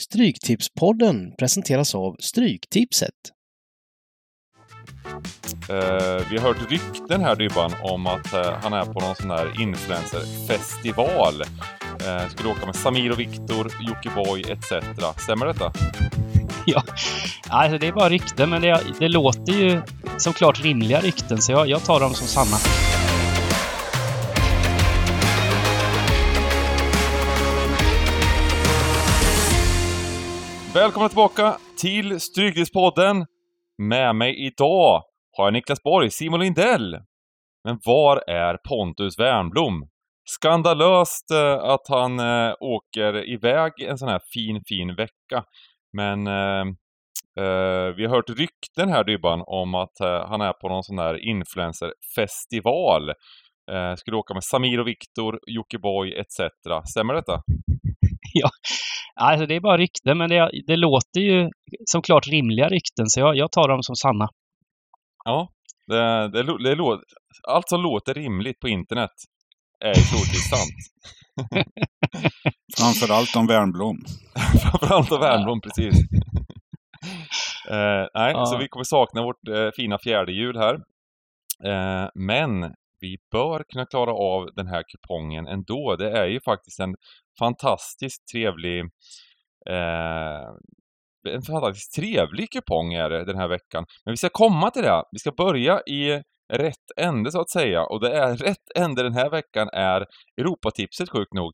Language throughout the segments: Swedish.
Stryktipspodden presenteras av Stryktipset. Eh, vi har hört rykten här Dybban om att eh, han är på någon sån här influencerfestival. Eh, skulle åka med Samir och Viktor, Jockiboi etc. Stämmer detta? Ja, alltså det är bara rykten, men det, det låter ju som klart rimliga rykten, så jag, jag tar dem som sanna. Välkomna tillbaka till Stryktipspodden. Med mig idag har jag Niklas Borg, Simon Lindell. Men var är Pontus Wernblom? Skandalöst eh, att han eh, åker iväg en sån här fin, fin vecka. Men eh, eh vi har hört rykten här Dybban om att han är på någon sån här influencerfestival. Eh, skulle åka med Samir och Viktor, Jockiboi etc. Stämmer detta? Ja, alltså det är bara rykten, men det, det låter ju som klart rimliga rykten, så jag, jag tar dem som sanna. Ja, det, det, det, det, allt som låter rimligt på internet är troligtvis sant. Framförallt om Värnblom. Framförallt om Värnblom, precis. eh, nej, ja. så vi kommer sakna vårt eh, fina fjärde hjul här. Eh, men vi bör kunna klara av den här kupongen ändå. Det är ju faktiskt en fantastiskt trevlig eh, en fantastiskt trevlig kupong är det den här veckan. Men vi ska komma till det. Vi ska börja i rätt ände så att säga. Och det är rätt ände den här veckan är Europatipset sjukt nog.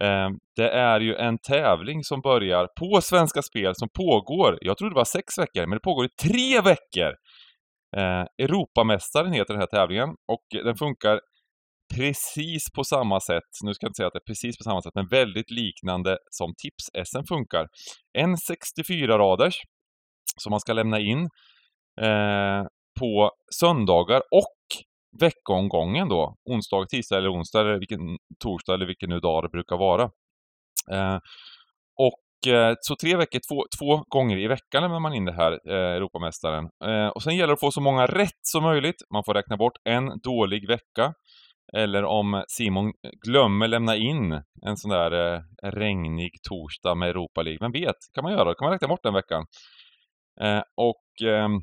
Eh, det är ju en tävling som börjar på Svenska Spel som pågår, jag tror det var sex veckor, men det pågår i tre veckor. Eh, Europamästaren heter den här tävlingen och den funkar precis på samma sätt, nu ska jag inte säga att det är precis på samma sätt, men väldigt liknande som Tips-SM funkar. En 64-raders som man ska lämna in eh, på söndagar och veckomgången då, onsdag, tisdag eller onsdag, eller vilken torsdag eller vilken nu dag det brukar vara. Eh, Eh, så tre veckor, två, två gånger i veckan lämnar man in det här, eh, Europamästaren. Eh, och sen gäller det att få så många rätt som möjligt. Man får räkna bort en dålig vecka. Eller om Simon glömmer lämna in en sån där eh, regnig torsdag med Europa League. Vem vet? kan man göra? kan man räkna bort den veckan. Eh, och ehm,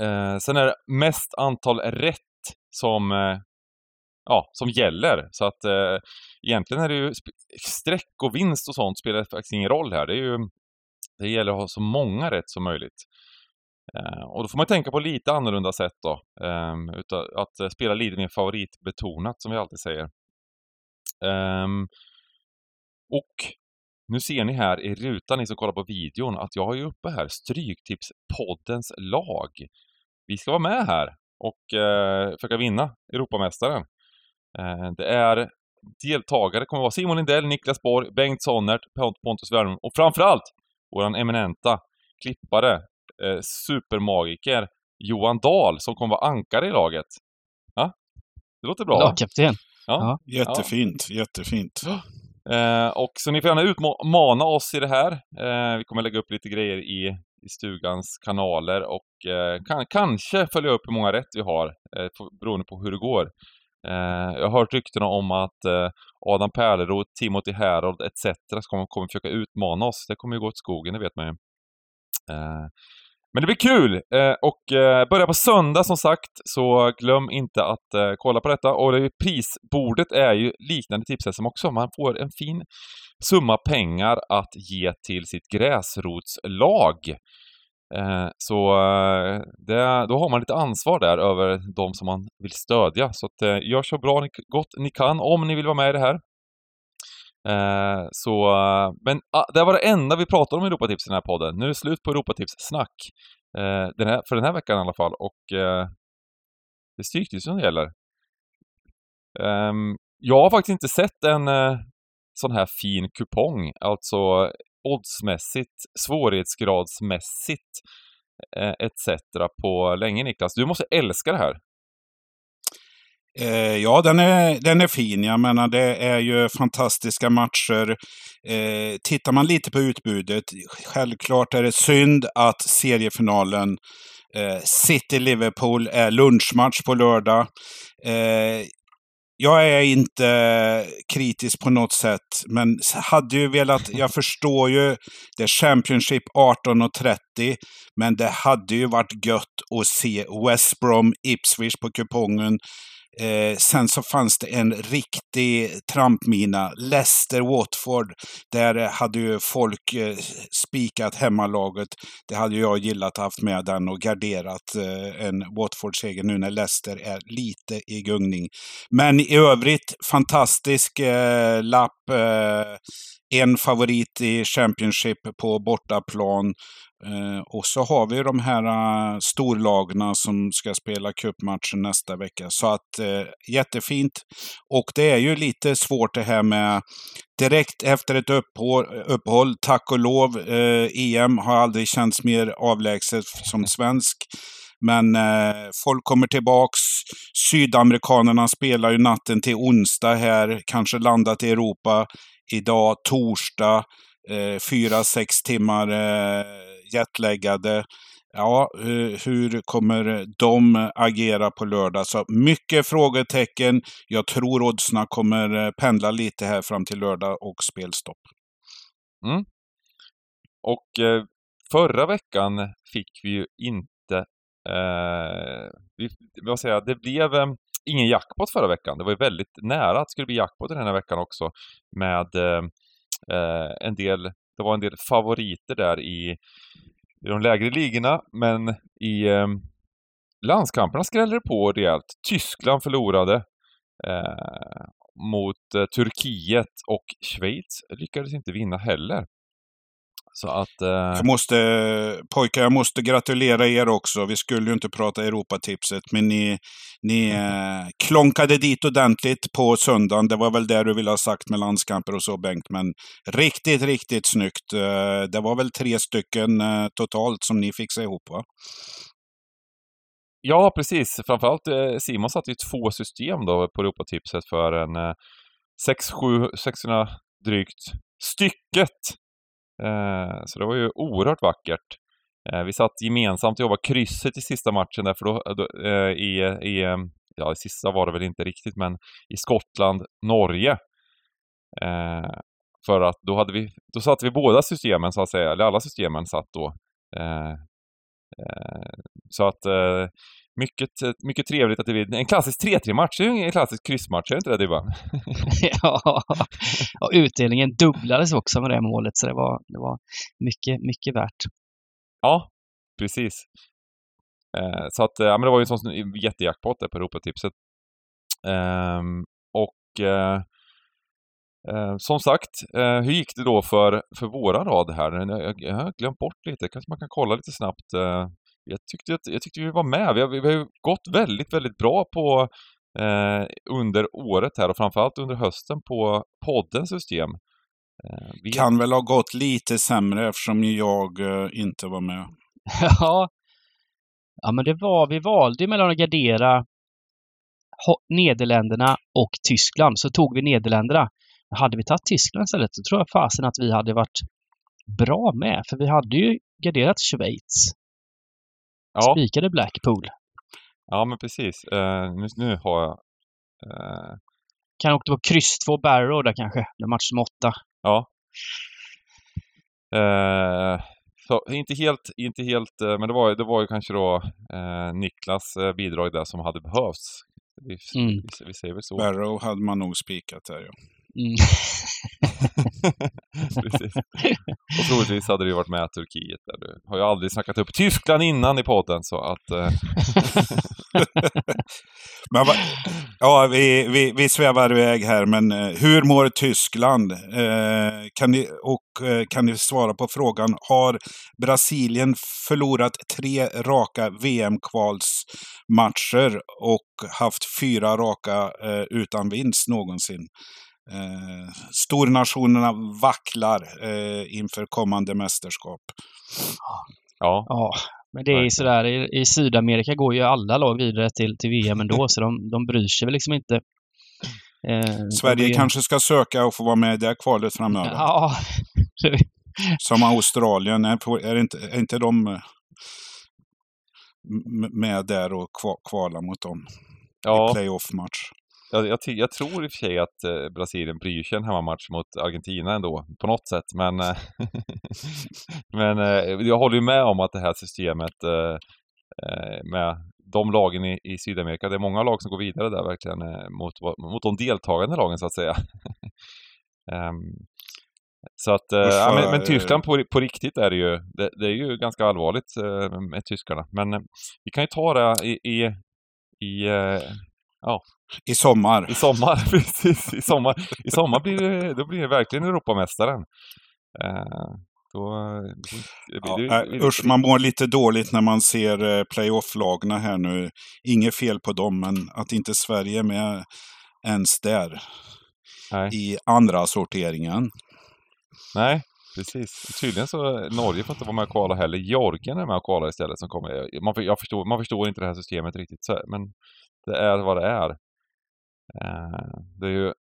eh, sen är det mest antal rätt som, eh, ja, som gäller. Så att eh, egentligen är det ju streck och vinst och sånt spelar faktiskt ingen roll här. Det, är ju, det gäller att ha så många rätt som möjligt. Eh, och då får man tänka på lite annorlunda sätt då. Ehm, eh, utan att spela lite mer favoritbetonat som vi alltid säger. Ehm, och nu ser ni här i rutan, ni som kollar på videon, att jag har ju uppe här Stryktipspoddens lag. Vi ska vara med här och eh, försöka vinna Europamästaren. Eh, det är deltagare kommer vara Simon Lindell, Niklas Borg, Bengt Sonnert, Pontus Wernbloom och framförallt våran eminenta klippare eh, supermagiker Johan Dahl som kommer vara ankare i laget. Ja, det låter bra. Lagkapten. Ja. Jättefint, ja. jättefint. Eh, och så ni får gärna utmana oss i det här. Eh, vi kommer lägga upp lite grejer i, i stugans kanaler och eh, kan, kanske följa upp hur många rätt vi har, eh, beroende på hur det går. Eh, jag har hört ryktena om att eh, Adam Pärleroth, Timothy Herold etc. kommer, kommer försöka utmana oss. Det kommer ju gå åt skogen, det vet man ju. Eh, men det blir kul! Eh, och eh, börjar på söndag som sagt, så glöm inte att eh, kolla på detta. Och det, prisbordet är ju liknande Tips-SM också. Man får en fin summa pengar att ge till sitt gräsrotslag. Eh, så eh, det, då har man lite ansvar där över de som man vill stödja. Så att, eh, gör så bra ni, gott ni kan om ni vill vara med i det här. Så, men ah, det var det enda vi pratade om i Europatips i den här podden. Nu är det slut på Europatips-snack. Den här, för den här veckan i alla fall. Och det är Stryktips som gäller. Ehm, jag har faktiskt inte sett en sån här fin kupong, alltså oddsmässigt, svårighetsgradsmässigt eh, etc. på länge Niklas. Du måste älska det här. Eh, ja, den är, den är fin. Jag menar, det är ju fantastiska matcher. Eh, tittar man lite på utbudet, självklart är det synd att seriefinalen eh, City-Liverpool är lunchmatch på lördag. Eh, jag är inte kritisk på något sätt, men hade ju velat, jag förstår ju, det är Championship 18.30, men det hade ju varit gött att se West Brom, Ipswich på kupongen. Eh, sen så fanns det en riktig trampmina, Leicester-Watford. Där hade ju folk eh, spikat hemmalaget. Det hade jag gillat att haft med den och garderat eh, en Watford-seger nu när Leicester är lite i gungning. Men i övrigt, fantastisk eh, lapp. Eh, en favorit i Championship på bortaplan. Eh, och så har vi de här uh, storlagna som ska spela cupmatchen nästa vecka. Så att eh, jättefint. Och det är ju lite svårt det här med direkt efter ett uppehåll, uppehåll tack och lov. Eh, EM har aldrig känts mer avlägset som svensk. Men eh, folk kommer tillbaks. Sydamerikanerna spelar ju natten till onsdag här, kanske landat i Europa idag, torsdag. Eh, fyra, sex timmar eh, jetlaggade. Ja, eh, hur kommer de agera på lördag? Så mycket frågetecken. Jag tror oddsna kommer eh, pendla lite här fram till lördag och spelstopp. Mm. Och eh, förra veckan fick vi ju inte... Eh, vi, vad säger jag, det blev eh, ingen jackpot förra veckan. Det var ju väldigt nära att det skulle bli jackpot den här veckan också. Med eh, eh, en del, det var en del favoriter där i i de lägre ligorna, men i eh, landskamperna skrällde det på rejält. Tyskland förlorade eh, mot eh, Turkiet och Schweiz lyckades inte vinna heller. Så att... Eh... Jag måste, pojkar, jag måste gratulera er också. Vi skulle ju inte prata Europatipset, men ni, ni eh, klonkade dit ordentligt på söndagen. Det var väl det du ville ha sagt med landskamper och så, Bengt. Men riktigt, riktigt snyggt. Eh, det var väl tre stycken eh, totalt som ni fixade ihop, va? Ja, precis. Framförallt eh, Simon satte ju två system då på Europatipset för en eh, 6-7, 600 drygt stycket Eh, så det var ju oerhört vackert. Eh, vi satt gemensamt och jobbade krysset i sista matchen där, för då, då eh, i, i, ja, i sista var det väl inte riktigt, men i Skottland, Norge. Eh, för att då hade vi, då satte vi båda systemen så att säga, eller alla systemen satt då. Eh, så att mycket, mycket trevligt att det blir en klassisk 3-3-match. Det är ju en klassisk kryssmatch, är det inte det Dybban? ja, och utdelningen dubblades också med det målet, så det var, det var mycket, mycket värt. Ja, precis. Eh, så att, ja men det var ju en sån jättejackpot där på Europatipset. Eh, och eh, eh, som sagt, eh, hur gick det då för, för våra rad här? Jag, jag har glömt bort lite, kanske man kan kolla lite snabbt eh, jag tyckte, att, jag tyckte vi var med. Vi har, vi har gått väldigt, väldigt bra på eh, under året här och framförallt under hösten på poddens system. Eh, vi... Kan väl ha gått lite sämre eftersom jag eh, inte var med. ja. ja, men det var, vi valde mellan att gardera Nederländerna och Tyskland, så tog vi Nederländerna. Hade vi tagit Tyskland istället så tror jag fasen att vi hade varit bra med, för vi hade ju garderat Schweiz ja. spikade Blackpool. Ja, men precis. Uh, nu, nu har jag... Uh... Kan åka på kryss 2 Barrow där kanske, med match som åtta. Ja. Uh, så inte helt, inte helt, men det var, det var ju kanske då Niklas bidrag där som hade behövts. Vi, mm. vi, vi säger väl så. Barrow hade man nog spikat där ja. Mm. Precis. Och troligtvis hade ju varit med Turkiet där. Du har ju aldrig snackat upp Tyskland innan i podden så att... Eh... men, ja, vi, vi, vi svävar iväg här, men eh, hur mår Tyskland? Eh, kan, ni, och, eh, kan ni svara på frågan, har Brasilien förlorat tre raka VM-kvalsmatcher och haft fyra raka eh, utan vinst någonsin? Eh, stornationerna vacklar eh, inför kommande mästerskap. Ja. ja. Men det är ju sådär, i, i Sydamerika går ju alla lag vidare till, till VM ändå, så de, de bryr sig väl liksom inte. Eh, Sverige det... kanske ska söka och få vara med i det kvalet framöver. Ja. Som Australien, är, är, inte, är inte de eh, med där och kvala mot dem? Ja. I playoff-match. Jag, jag, jag, tror i och för sig att eh, Brasilien bryr sig en hemmamatch mot Argentina ändå, på något sätt. Men, eh, men eh, jag håller ju med om att det här systemet med de lagen i, i, Sydamerika, det är många lag som går vidare där verkligen mot, mot de deltagande lagen så att säga. um, så att, Usch, ja, men, men, Tyskland på, på riktigt är det ju, det, det är ju ganska allvarligt med tyskarna. Men vi kan ju ta det i, i, i ja, i sommar. I sommar, precis. I sommar, I sommar blir det, då blir det verkligen Europamästaren. Eh, då, då blir det, ja, usch, man mår lite dåligt när man ser eh, playoff-lagna här nu. Inget fel på dem, men att inte Sverige är med ens där. Nej. I andra sorteringen. Nej, precis. Tydligen så Norge får inte vara med och kvala heller. Georgien är med och kvala istället. Som kommer. Man, jag förstår, man förstår inte det här systemet riktigt, men det är vad det är. Eh, det är ju,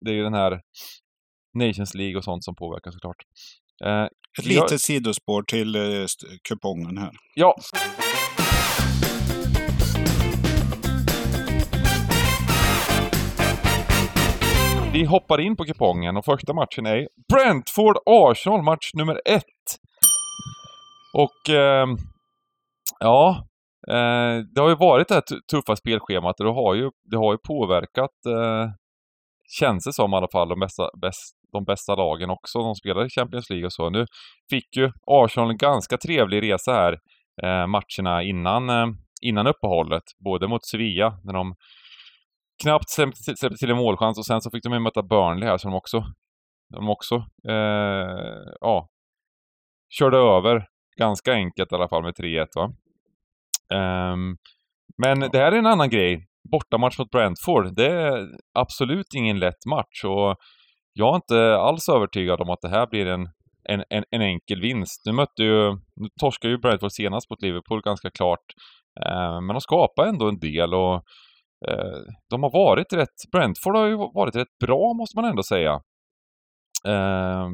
det är ju den här Nations League och sånt som påverkar såklart. Eh, Ett litet jag... sidospår till eh, kupongen här. Ja. Vi hoppar in på kupongen och första matchen är Brentford-Arsenal, match nummer ett. Och eh, ja, Eh, det har ju varit det här tuffa spelschemat och det har ju, det har ju påverkat, eh, känns det som i alla fall, de bästa, bäst, de bästa lagen också. De spelar i Champions League och så. Nu fick ju Arsenal en ganska trevlig resa här eh, matcherna innan, eh, innan uppehållet. Både mot Sevilla, när de knappt släppte till en målchans och sen så fick de ju möta Burnley här som de också, de också, eh, ja, körde över ganska enkelt i alla fall med 3-1 va. Um, men det här är en annan grej. Bortamatch mot Brentford, det är absolut ingen lätt match och jag är inte alls övertygad om att det här blir en, en, en, en enkel vinst. Nu mötte ju, nu torskade ju Brentford senast mot Liverpool ganska klart. Uh, men de skapar ändå en del och uh, de har varit rätt, Brentford har ju varit rätt bra måste man ändå säga. Uh,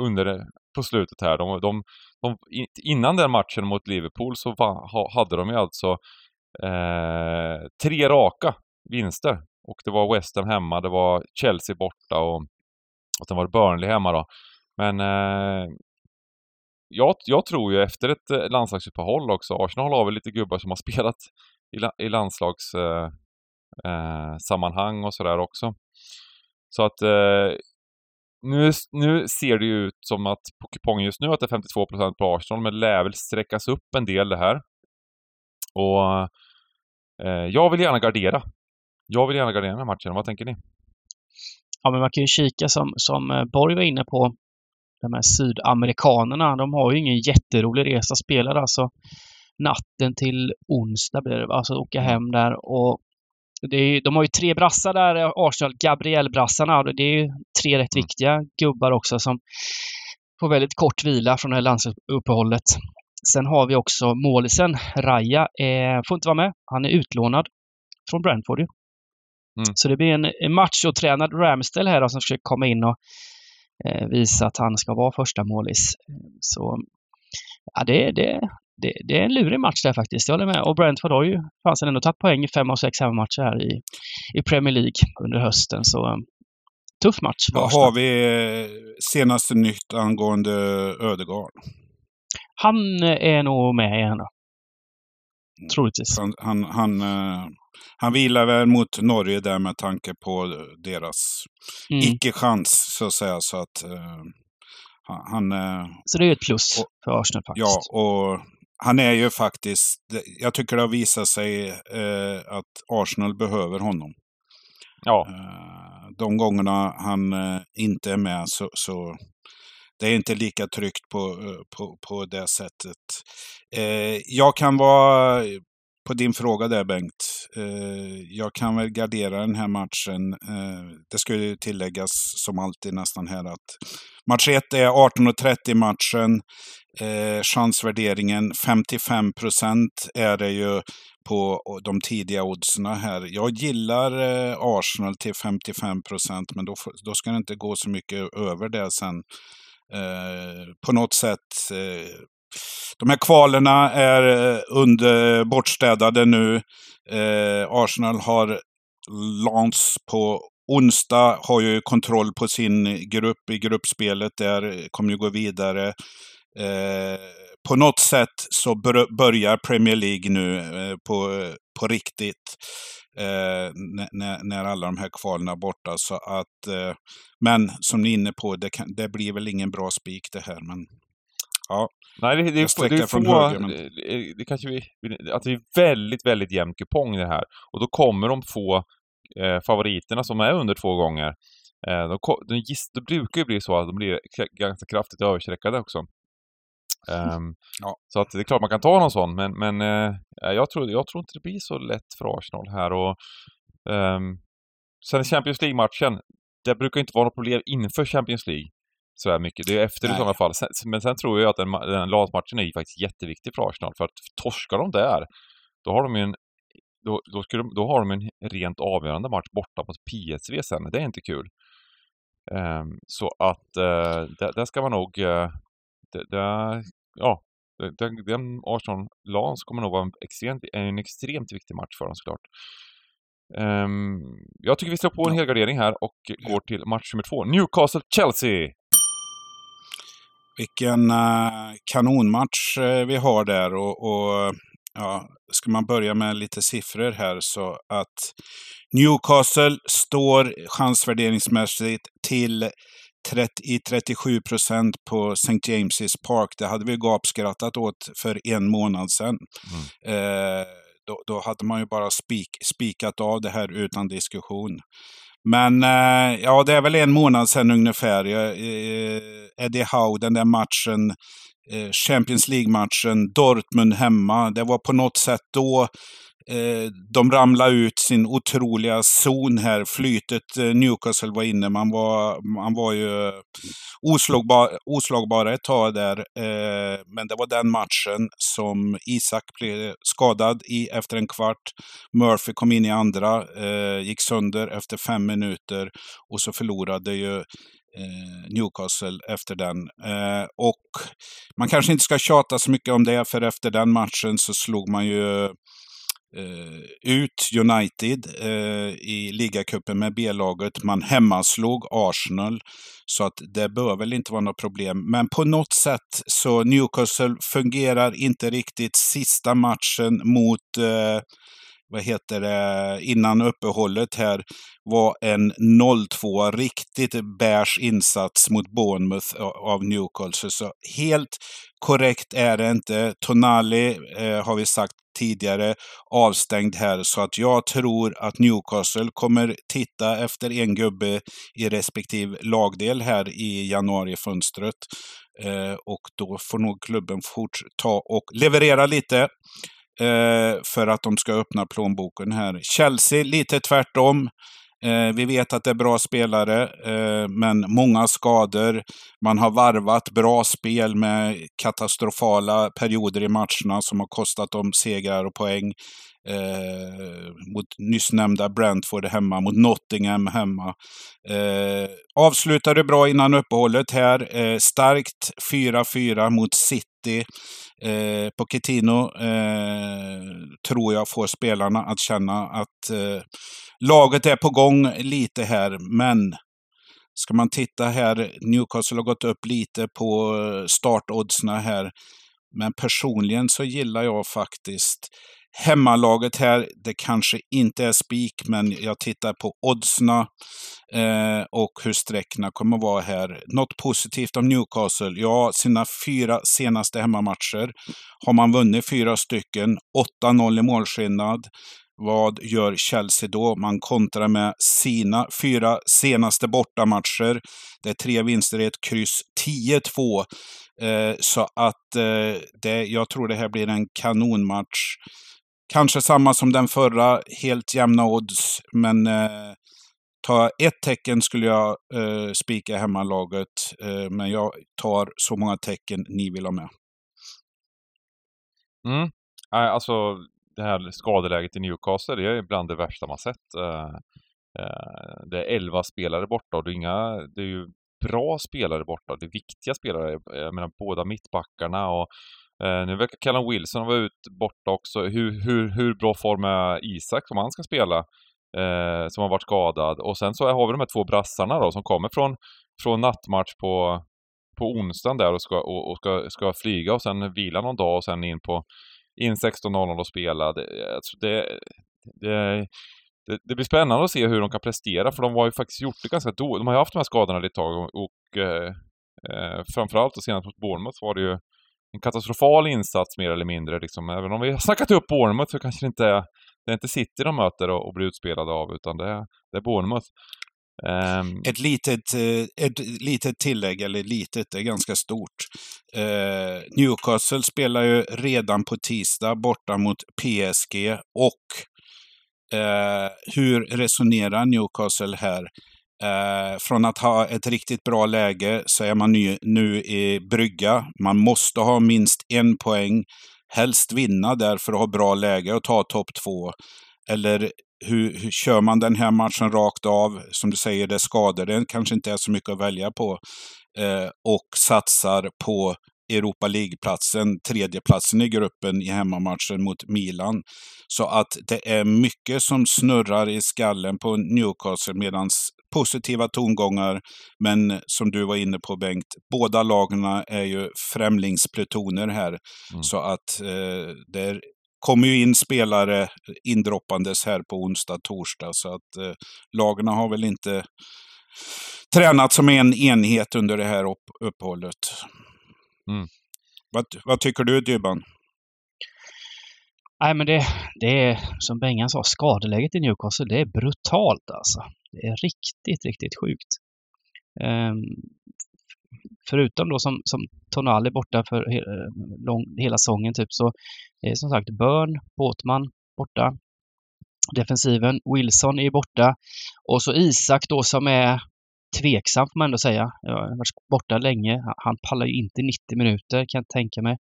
under, på slutet här. De, de, de, innan den matchen mot Liverpool så va, hade de ju alltså eh, tre raka vinster. Och det var West Ham hemma, det var Chelsea borta och, och sen var det Burnley hemma då. Men eh, jag, jag, tror ju efter ett eh, landslagsuppehåll också, Arsenal har väl lite gubbar som har spelat i, i landslagssammanhang eh, eh och sådär också. Så att eh, nu, nu ser det ju ut som att på kupongen just nu att det är 52% på Arsenal, men det lär väl sträckas upp en del det här. Och eh, jag vill gärna gardera. Jag vill gärna gardera den här matchen. Vad tänker ni? Ja, men man kan ju kika som, som eh, Borg var inne på. De här sydamerikanerna, de har ju ingen jätterolig resa. Spelar alltså natten till onsdag blir det, alltså åka hem där och är, de har ju tre brassar där, Arsenal, Gabriel-brassarna. Det är ju tre rätt mm. viktiga gubbar också som får väldigt kort vila från det här landslagsuppehållet. Sen har vi också målisen, Raja, eh, får inte vara med. Han är utlånad från Brentford. Mm. Så det blir en, en machotränad Ramsdale här då, som försöker komma in och eh, visa att han ska vara första målis. Så ja, det, det, det, det, är en lurig match där faktiskt. Jag håller med. Och Brentford har ju fasen ändå tagit poäng i fem av sex hemmamatcher här i, i Premier League under hösten. Så um, tuff match. Vad har vi eh, senaste nytt angående Ödegaard? Han är nog med igen då. Troligtvis. Han, han, han, han vilar väl mot Norge där med tanke på deras mm. icke-chans så att säga. Så att han... Så det är ett plus och, för Arsenal faktiskt. Ja, och han är ju faktiskt, jag tycker det har visat sig eh, att Arsenal behöver honom. Ja. Eh, de gångerna han eh, inte är med så, så det är inte lika tryggt på, eh, på, på det sättet. Eh, jag kan vara, på din fråga där Bengt, eh, jag kan väl gardera den här matchen. det ska ju tilläggas som alltid nästan här att match 1 är 18.30 matchen. Eh, chansvärderingen 55 procent är det ju på de tidiga oddsen här. Jag gillar eh, Arsenal till 55 procent, men då, då ska det inte gå så mycket över det sen. Eh, på något sätt eh, de här kvalerna är eh, under bortstädade nu. Eh, Arsenal har Lans på onsdag har ju kontroll på sin grupp i gruppspelet där, kommer ju gå vidare. Eh, på något sätt så börjar Premier League nu eh, på, på riktigt. Eh, när, när alla de här kvalen är borta. Så att, men som ni är inne på, det, kan, det blir väl ingen bra spik det här. Men, ja. Nej, det, det, det, det är få, höger, men... det, det, kanske vi, att det är väldigt, väldigt jämn kupong det här. Och då kommer de få eh, favoriterna som är under två gånger. Eh, de, de, det brukar ju bli så att de blir ganska kraftigt överstreckade också. Um, ja. Så att det är klart man kan ta någon sån, men, men eh, jag, tror, jag tror inte det blir så lätt för Arsenal här. Och, um, sen Champions League-matchen, det brukar inte vara något problem inför Champions League så här mycket. Det är efter Nej. i sådana fall. Sen, men sen tror jag att den, den matchen är faktiskt jätteviktig för Arsenal. För att torskar de där, då har de ju en då, då, skulle då har de en rent avgörande match borta mot PSV sen. Det är inte kul. Um, så att uh, där, där, ska man nog... Uh, det, det, ja, den, den Arsenal-Lans kommer nog vara en extremt, en extremt viktig match för dem såklart. Um, jag tycker vi slår på en helgardering här och går till match nummer två. Newcastle-Chelsea! Vilken uh, kanonmatch uh, vi har där och, och ja, ska man börja med lite siffror här så att Newcastle står chansvärderingsmässigt till 30, i 37 procent på St. James's Park. Det hade vi gapskrattat åt för en månad sedan. Mm. Eh, då, då, hade man ju bara spik, spikat av det här utan diskussion. Men eh, ja, det är väl en månad sedan ungefär. Eh, Eddie Howe, den där matchen Eh, Champions League-matchen, Dortmund hemma. Det var på något sätt då eh, de ramlade ut sin otroliga zon här. Flytet eh, Newcastle var inne. Man var, man var ju oslagbar, oslagbara ett tag där. Eh, men det var den matchen som Isak blev skadad i efter en kvart. Murphy kom in i andra, eh, gick sönder efter fem minuter och så förlorade ju eh, Newcastle efter den. Eh, och man kanske inte ska tjata så mycket om det, för efter den matchen så slog man ju Eh, ut United eh, i ligacupen med B-laget. Man hemmaslog Arsenal. Så att det bör väl inte vara något problem. Men på något sätt så Newcastle fungerar inte riktigt sista matchen mot eh, vad heter det, innan uppehållet här var en 0-2 riktigt bärs insats mot Bournemouth av Newcastle. Så helt korrekt är det inte. Tonali eh, har vi sagt tidigare avstängd här så att jag tror att Newcastle kommer titta efter en gubbe i respektive lagdel här i januarifönstret. Eh, och då får nog klubben fort ta och leverera lite eh, för att de ska öppna plånboken här. Chelsea lite tvärtom. Eh, vi vet att det är bra spelare, eh, men många skador. Man har varvat bra spel med katastrofala perioder i matcherna som har kostat dem segrar och poäng. Eh, mot nyss nämnda Brentford hemma, mot Nottingham hemma. Eh, avslutade bra innan uppehållet här. Eh, starkt 4-4 mot City. Eh, Pochettino eh, tror jag får spelarna att känna att eh, laget är på gång lite här, men ska man titta här, Newcastle har gått upp lite på eh, startoddsna här. Men personligen så gillar jag faktiskt hemmalaget här. Det kanske inte är spik, men jag tittar på oddsna eh, och hur sträckna kommer att vara här. Något positivt om Newcastle? Ja, sina fyra senaste hemmamatcher har man vunnit fyra stycken. 8-0 i målskillnad. Vad gör Chelsea då? Man kontrar med sina fyra senaste bortamatcher. Det är tre vinster i ett kryss, 10-2. Eh, så att eh, det, jag tror det här blir en kanonmatch. Kanske samma som den förra, helt jämna odds. Men eh, ta ett tecken skulle jag eh, spika hemmalaget. Eh, men jag tar så många tecken ni vill ha med. Mm. Alltså det här skadeläget i Newcastle, det är bland det värsta man sett. Eh, eh, det är elva spelare borta och det är, inga, det är ju bra spelare borta. Det är viktiga spelare. Jag menar båda mittbackarna och Eh, nu verkar Callum Wilson vara ut borta också. Hur, hur, hur bra form är Isak som han ska spela? eh, som har varit skadad. Och sen så har vi de här två brassarna då som kommer från, från nattmatch på, på onsdagen där och, ska, och, och ska, ska flyga och sen vila någon dag och sen in på in 16.00 och spela. Det, alltså det, det, det, det, blir spännande att se hur de kan prestera för de har ju faktiskt gjort det ganska dåligt. De har ju haft de här skadorna ett tag och, och eh, eh, framförallt och senast mot Bournemouth var det ju en katastrofal insats mer eller mindre. Liksom. Även om vi har snackat upp Bournemouth så kanske det inte är, det är inte City de möter och, och blir utspelade av utan det är, det är Bournemouth. Um... Ett, litet, eh, ett litet tillägg, eller litet, det är ganska stort. Uh, Newcastle spelar ju redan på tisdag borta mot PSG och uh, hur resonerar Newcastle här? Eh, från att ha ett riktigt bra läge så är man nu, nu i brygga. Man måste ha minst en poäng, helst vinna där för att ha bra läge och ta topp två. Eller hur, hur, kör man den här matchen rakt av? Som du säger, det är skador. Det kanske inte är så mycket att välja på. Eh, och satsar på Europa League-platsen, tredjeplatsen i gruppen i hemmamatchen mot Milan. Så att det är mycket som snurrar i skallen på Newcastle medan positiva tongångar. Men som du var inne på Bengt, båda lagen är ju främlingsplutoner här. Mm. Så att eh, det är kommer ju in spelare indroppandes här på onsdag, torsdag. Så att eh, lagarna har väl inte tränat som en enhet under det här upp uppehållet. Mm. Vad, vad tycker du Dybban? Nej men det, det är som Bengan sa, skadeläget i Newcastle det är brutalt alltså. Det är riktigt, riktigt sjukt. Um, förutom då som, som Tonali borta för he, lång, hela säsongen typ så är som sagt Börn, Båtman borta. Defensiven, Wilson är borta. Och så Isak då som är tveksam får man ändå säga. Jag har varit borta länge. Han pallar ju inte 90 minuter kan jag tänka mig.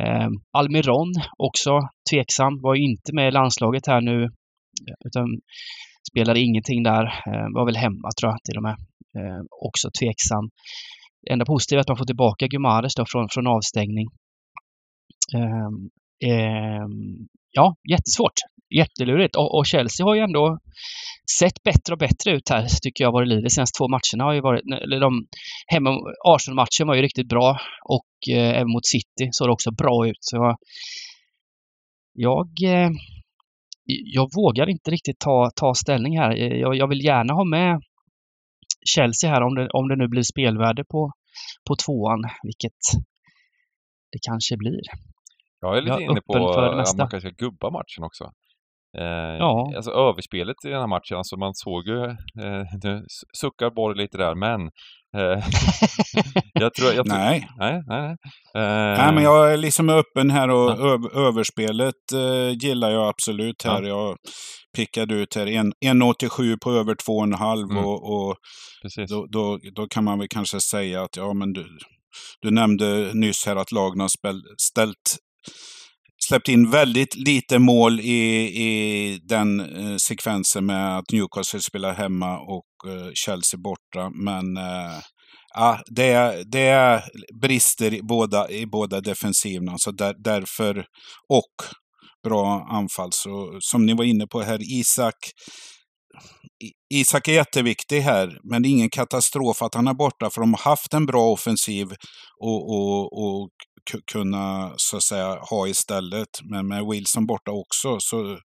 Eh, Almiron också tveksam. Var ju inte med i landslaget här nu. Utan spelade ingenting där. Eh, var väl hemma tror jag till och med. Eh, också tveksam. Det enda positiva är att man får tillbaka Gumares då från, från avstängning. Ehm, ehm, ja, jättesvårt. Jättelurigt. Och, och, Chelsea har ju ändå sett bättre och bättre ut här, tycker jag, vad det lider. De senaste två matcherna har ju varit, eller de hemma, Arsenal-matchen var ju riktigt bra och eh, även mot City såg det också bra ut. Så jag, eh, jag vågar inte riktigt ta, ta ställning här. Jag, jag vill gärna ha med Chelsea här om det, om det nu blir spelvärde på, på tvåan, vilket det kanske blir. Jag är lite jag är inne på att man kanske ska gubba matchen också. Eh, ja. Alltså överspelet i den här matchen, alltså man såg ju, eh, nu suckar Borg lite där, men eh, jag tror, jag nej. Nej, nej, nej. Eh, nej, men jag är liksom öppen här och ja. överspelet eh, gillar jag absolut här. Ja. Jag pickade ut här 1,87 på över 2,5 mm. och, och då, då, då, kan man väl kanske säga att ja, men du, du nämnde nyss här att lagen har ställt släppt in väldigt lite mål i, i den eh, sekvensen med att Newcastle spelar hemma och eh, Chelsea borta. Men eh, ja, det, är, det är brister i båda, i båda defensiverna. Så där, därför, och bra anfall. Så som ni var inne på här, Isak Isak är jätteviktig här, men det är ingen katastrof att han är borta, för de har haft en bra offensiv och, och, och kunna så att säga ha istället. Men med Wilson borta också, så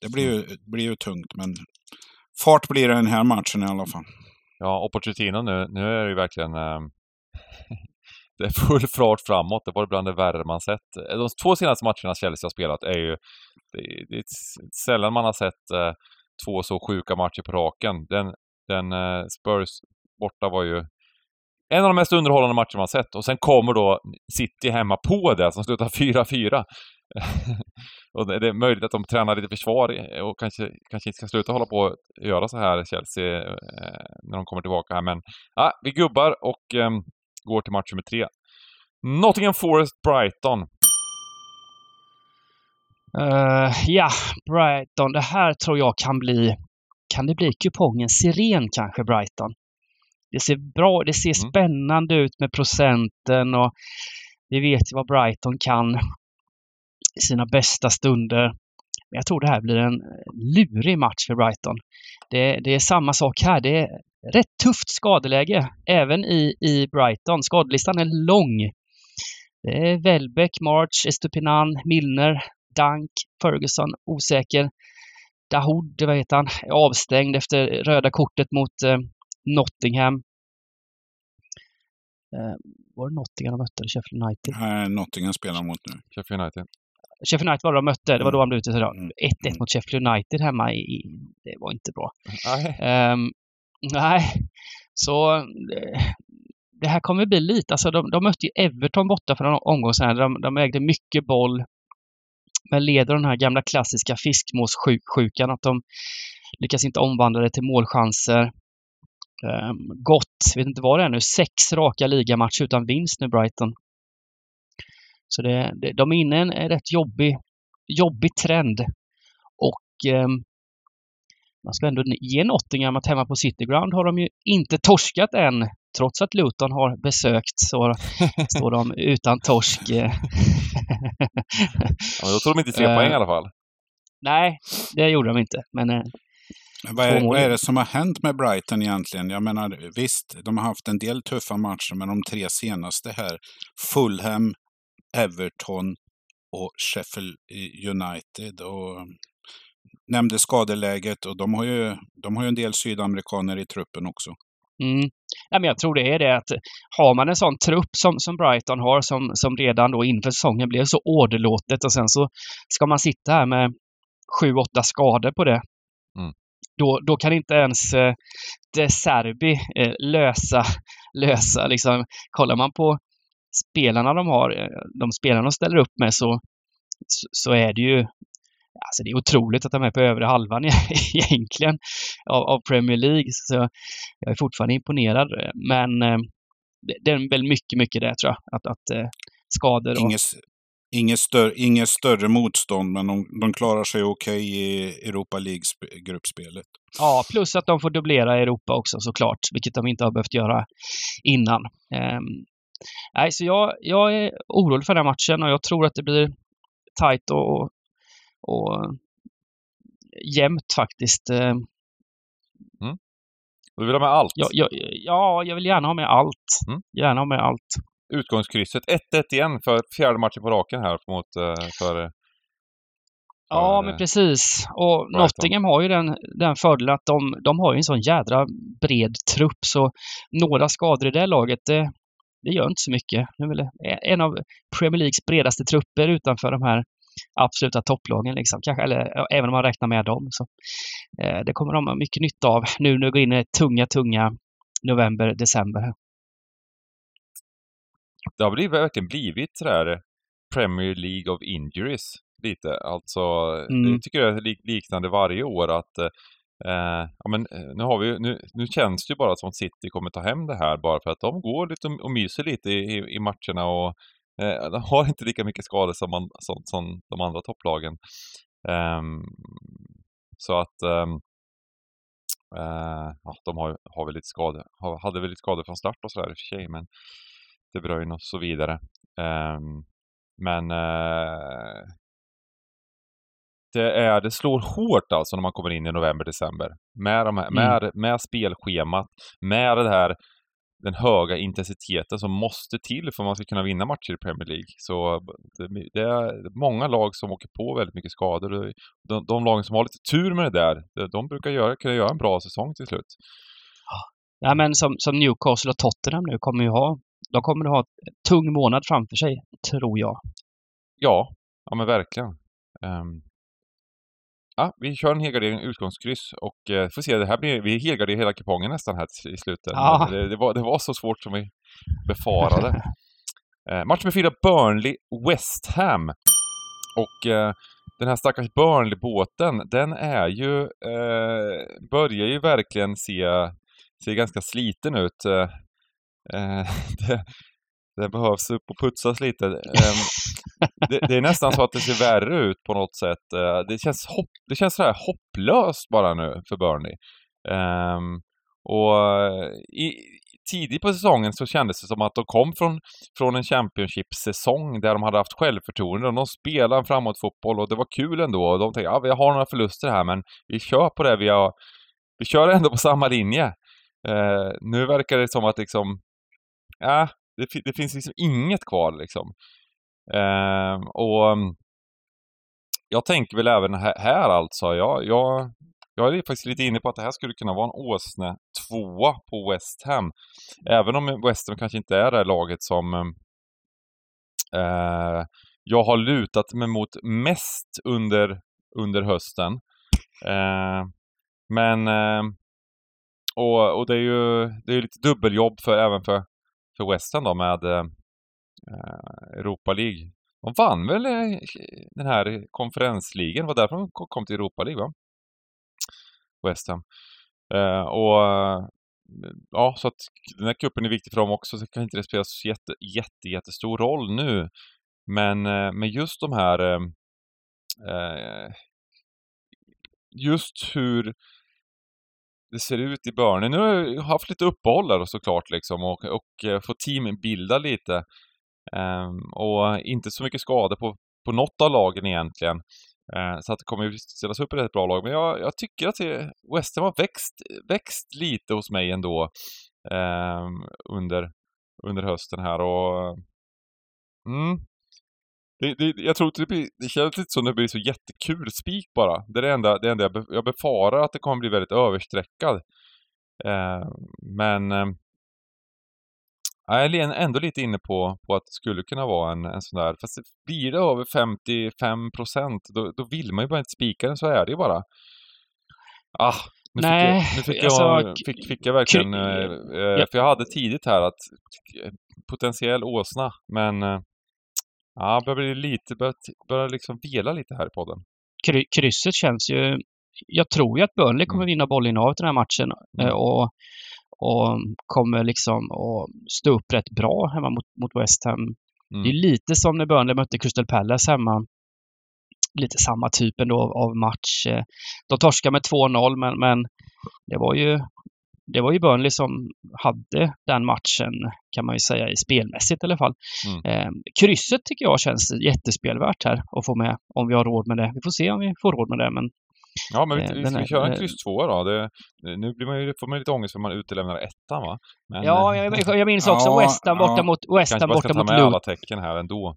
det blir ju, blir ju tungt. Men fart blir det den här matchen i alla fall. Ja, och Pochettino nu, nu är det ju verkligen äh, det är full fart framåt. Det var bland det värre man sett. De två senaste matcherna Chelsea har spelat är ju det, det är sällan man har sett äh, två så sjuka matcher på raken. Den, den äh, Spurs borta var ju en av de mest underhållande matcher man sett. Och sen kommer då City hemma på det som slutar 4-4. och det är möjligt att de tränar lite försvar och kanske, kanske inte ska sluta hålla på och göra så här, Chelsea, eh, när de kommer tillbaka här. Men ah, vi gubbar och eh, går till match nummer tre. Nottingham Forest-Brighton. Uh, eh, ja, Brighton. Det här tror jag kan bli... Kan det bli kupongen Siren kanske, Brighton? Det ser bra, det ser mm. spännande ut med procenten och vi vet ju vad Brighton kan i sina bästa stunder. jag tror det här blir en lurig match för Brighton. Det, det är samma sak här. Det är rätt tufft skadeläge även i, i Brighton. Skadelistan är lång. Det är Welbeck, March, Estupinan, Milner, Dunk, Ferguson, osäker. Dahoud, vad heter han, är avstängd efter röda kortet mot eh, Nottingham. Eh, var det Nottingham de mötte? Sheffield United? Nej, Nottingham spelar mot nu. Sheffield United. Sheffield United var det de mötte. Det var då han blev utvisad. Mm. 1-1 mot Sheffield United hemma i... i det var inte bra. Nej. Ehm, nej, så eh, det här kommer bli lite, alltså de, de mötte ju Everton borta för en omgång sedan. De, de ägde mycket boll. Men leder den här gamla klassiska fiskmåssjukan att de lyckas inte omvandla det till målchanser. Um, gott, vet inte vad det är nu, sex raka ligamatcher utan vinst nu Brighton. Så det, det, de är inne i en rätt jobbig, jobbig trend. Och um, man ska ändå ge Nottingham att hemma på City Ground har de ju inte torskat än. Trots att Luton har besökt så står de utan torsk. ja, då tog de inte tre poäng i alla fall. Nej, det gjorde de inte. Men eh, vad är, vad är det som har hänt med Brighton egentligen? Jag menar, visst, de har haft en del tuffa matcher, men de tre senaste här, Fulham, Everton och Sheffield United. Och nämnde skadeläget och de har ju, de har ju en del sydamerikaner i truppen också. Mm. Ja, men jag tror det är det att har man en sån trupp som, som Brighton har som, som redan då inför säsongen blev så åderlåtet och sen så ska man sitta här med sju, åtta skador på det. Mm. Då, då kan inte ens eh, De Serbi eh, lösa, lösa liksom. Kollar man på spelarna de har, eh, de spelarna de ställer upp med så, så, så är det ju Alltså det är otroligt att de är på övre halvan egentligen av, av Premier League. Så jag är fortfarande imponerad. Eh, men eh, det är väl mycket, mycket det tror jag. Att, att eh, skador och... Inges, inget, större, inget större motstånd, men de, de klarar sig okej okay i Europa League-gruppspelet. Ja, plus att de får dubblera Europa också såklart, vilket de inte har behövt göra innan. Um, nej, så jag, jag är orolig för den här matchen och jag tror att det blir tajt och, och jämnt faktiskt. Eh. Mm. Du vill ha med allt? Ja, ja, ja, jag vill gärna ha med allt. Mm. Gärna ha med allt. Utgångskrysset 1-1 igen för fjärde matchen på raken här mot eh, för, för Ja, men precis. Och. Nottingham har ju den, den fördelen att de, de har ju en sån jädra bred trupp så några skador i det laget, det, det gör inte så mycket. Det är väl en av Premier Leagues bredaste trupper utanför de här absoluta topplagen. Liksom. Kanske, eller, även om man räknar med dem. Så, eh, det kommer de ha mycket nytta av nu när vi går in i tunga, tunga november, december. Det har blivit, verkligen blivit sådär Premier League of Injuries lite. Alltså, mm. jag tycker det är liknande varje år att eh, ja, men, eh, nu, har vi, nu, nu känns det ju bara som att City kommer ta hem det här bara för att de går lite och myser lite i, i matcherna och Eh, de har inte lika mycket skador som, man, som, som de andra topplagen. Um, så att um, uh, ja, de har, har väl lite skador, hade väl lite skador från start och sådär i och för sig, men De Bruyne och så vidare. Um, men uh, det, är, det slår hårt alltså när man kommer in i november, december. Med, de här, mm. med, med spelschemat, med det här den höga intensiteten som måste till för att man ska kunna vinna matcher i Premier League. Så det, det är många lag som åker på väldigt mycket skador. De, de lagen som har lite tur med det där, de brukar göra, kunna göra en bra säsong till slut. Ja, men som, som Newcastle och Tottenham nu kommer ju ha, de kommer att ha en tung månad framför sig, tror jag. Ja, ja men verkligen. Um, Ja, vi kör en helgardering utgångskryss och eh, får se, det här blir, vi helgarderar hela kupongen nästan här i slutet. Ja. Det, det, var, det var så svårt som vi befarade. eh, match med fyra Burnley West Ham. Och eh, den här stackars Burnley-båten, den är ju, börjar ju verkligen se, se ganska sliten ut. Eh, det, det behövs upp och putsas lite. Ehm, det, det, är nästan så att det ser värre ut på något sätt. Eh, det känns, hopp, det känns så här hopplöst bara nu för Burnley. Ehm, och eh, i, tidigt på säsongen så kändes det som att de kom från, från en Championship-säsong där de hade haft självförtroende och de spelade framåt-fotboll och det var kul ändå. Och de tänkte, ja vi har några förluster här men vi kör på det vi har... Vi kör ändå på samma linje. Eh, nu verkar det som att liksom... Ja, det, det finns liksom inget kvar liksom. Eh, och mm, jag tänker väl även här, här alltså. Jag, jag, jag är faktiskt lite inne på att det här skulle kunna vara en åsne tvåa på West Ham. Även om West Ham kanske inte är det laget som mm, eh, jag har lutat mig mot mest under, under hösten. Eh, men eh, och, och det är ju det är lite dubbeljobb för, även för, för West Ham då med eh, eh Europa League. De vann väl eh, den här konferensligan, det var därför de kom till Europa League va? West Ham. Eh, och ja, så att den här kuppen är viktig för dem också, så kan inte det spela så jätte, jätte, jättestor roll nu. Men eh, med just de här eh, eh just hur det ser ut i Burnley. Nu har jag haft lite uppehåll där såklart liksom och, och eh, fått team bilda lite. Um, och inte så mycket skador på, på något av lagen egentligen. Uh, så att det kommer ju ställas upp i ett bra lag. Men jag, jag tycker att West Ham har växt, växt lite hos mig ändå um, under, under hösten här och mm, det, det, jag tror att det, blir, det känns lite som det blir så jättekul spik bara. Det är det enda, det enda jag, jag befarar att det kommer bli väldigt överstreckad. Uh, men jag är ändå lite inne på, på att det skulle kunna vara en, en sån där, fast blir det över 55 procent då, då vill man ju bara inte spika den, så är det ju bara. Ah, nu Nej, fick jag, nu fick alltså, jag, fick, fick jag verkligen, eh, eh, ja. för jag hade tidigt här att potentiell åsna, men eh, ja, börjar bli lite, börjar, börjar liksom vela lite här i podden. Kry, krysset känns ju, jag tror ju att Burnley kommer Mm. vinna bollinnehavet den här matchen Mm. eh, och och kommer liksom att stå upp rätt bra hemma mot, mot West Ham. Mm. Det är lite som när Burnley mötte Crystal Palace hemma. Lite samma typ ändå av, match. Eh, De torskade med 2-0 men, men det var ju det var ju Burnley som hade den matchen kan man ju säga i spelmässigt i alla fall. Mm. Eh, krysset tycker jag känns jättespelvärt här att få med om vi har råd med det. Vi får se om vi får råd med det men Ja, men vi, Eh, vi den ska är- vi köra en eh, kryss tvåa då? Det, nu blir man ju, får man lite ångest för man utelämnar ettan va? Men, Ja, eh, jag, jag minns också Ja, West Ham borta ja. mot, West kanske Ham borta ta mot med Luton. alla tecken här ändå.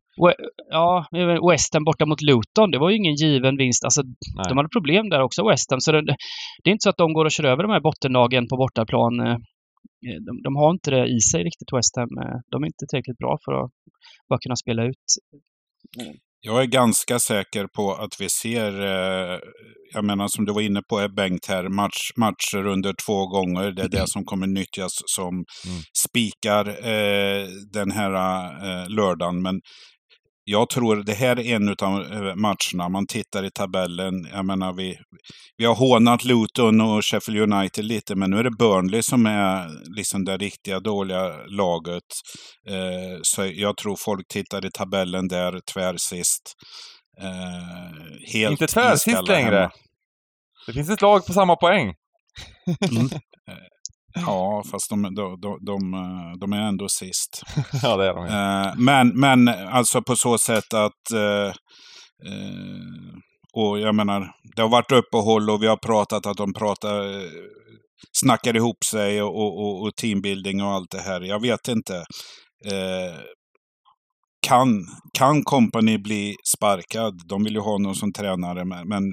Ja, West Ham borta mot Luton, det var ju ingen given vinst. Alltså, Nej. de hade problem där också, West Ham. Så det, det är inte så att de går och kör över de här bottenlagen på bortaplan. eh, De, de har inte det i sig riktigt, West Ham. Eh, De är inte tillräckligt bra för att bara kunna spela ut. Jag är ganska säker på att vi ser, eh, jag menar som du var inne på är Bengt här, match, matcher under två gånger. Det är det som kommer nyttjas som Mm. spikar eh, den här eh, lördagen. Men jag tror det här är en av eh, matcherna. Man tittar i tabellen. Jag menar, vi, vi har hånat Luton och Sheffield United lite, men nu är det Burnley som är liksom det riktiga dåliga laget. Eh, så jag tror folk tittar i tabellen där tvärsist. Eh, helt Inte tvärsist längre. hemma. Det finns ett lag på samma poäng. Ja, fast de, de, de, de, eh, är ändå sist. ja, det är de ju. Eh, men, men alltså på så sätt att... Eh, och jag menar, det har varit uppehåll och vi har pratat att de pratar, snackar ihop sig och, och, och, och teambuilding och allt det här. Jag vet inte. Kan, kan Company bli sparkad? De vill ju ha någon som tränare, men,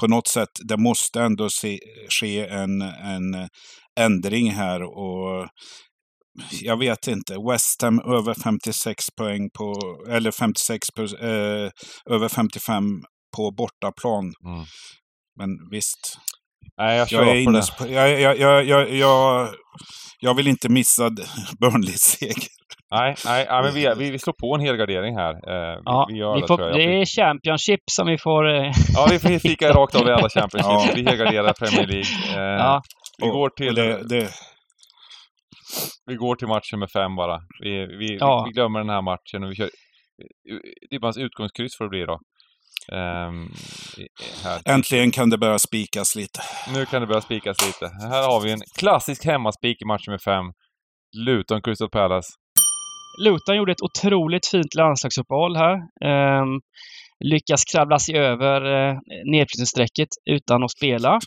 på något sätt, det måste ändå se, ske en, en ändring här. och jag vet inte. West Ham över 56 poäng på, eller 56, på- eh, över 55 på bortaplan. Mm. Men visst, Nej, jag kör jag är på det. på, jag, jag, jag, jag, jag, jag vill inte missa Burnleys seger. Nej, nej, nej men vi, vi, vi slår på en helgardering här. Eh, vi, Ja, vi gör vi det får, det är Championship som vi får... eh, Ja, vi får fika rakt av i alla Championship. Ja. Vi helgarderar Premier League. Eh, Ja, vi, går till, det, det, vi går till match nummer fem bara. Vi, vi, Ja. vi glömmer den här matchen och vi kör... Det är bara ett utgångskryss får det bli då. Här. äntligen kan det börja spikas lite. Nu kan det börja spikas lite. Här har vi en klassisk hemmaspik i match nummer fem. Luton Crystal Palace. Luton gjorde ett otroligt fint landslagsuppehåll här. Um, lyckas kravla sig över uh, nedflyttningsstrecket utan att spela.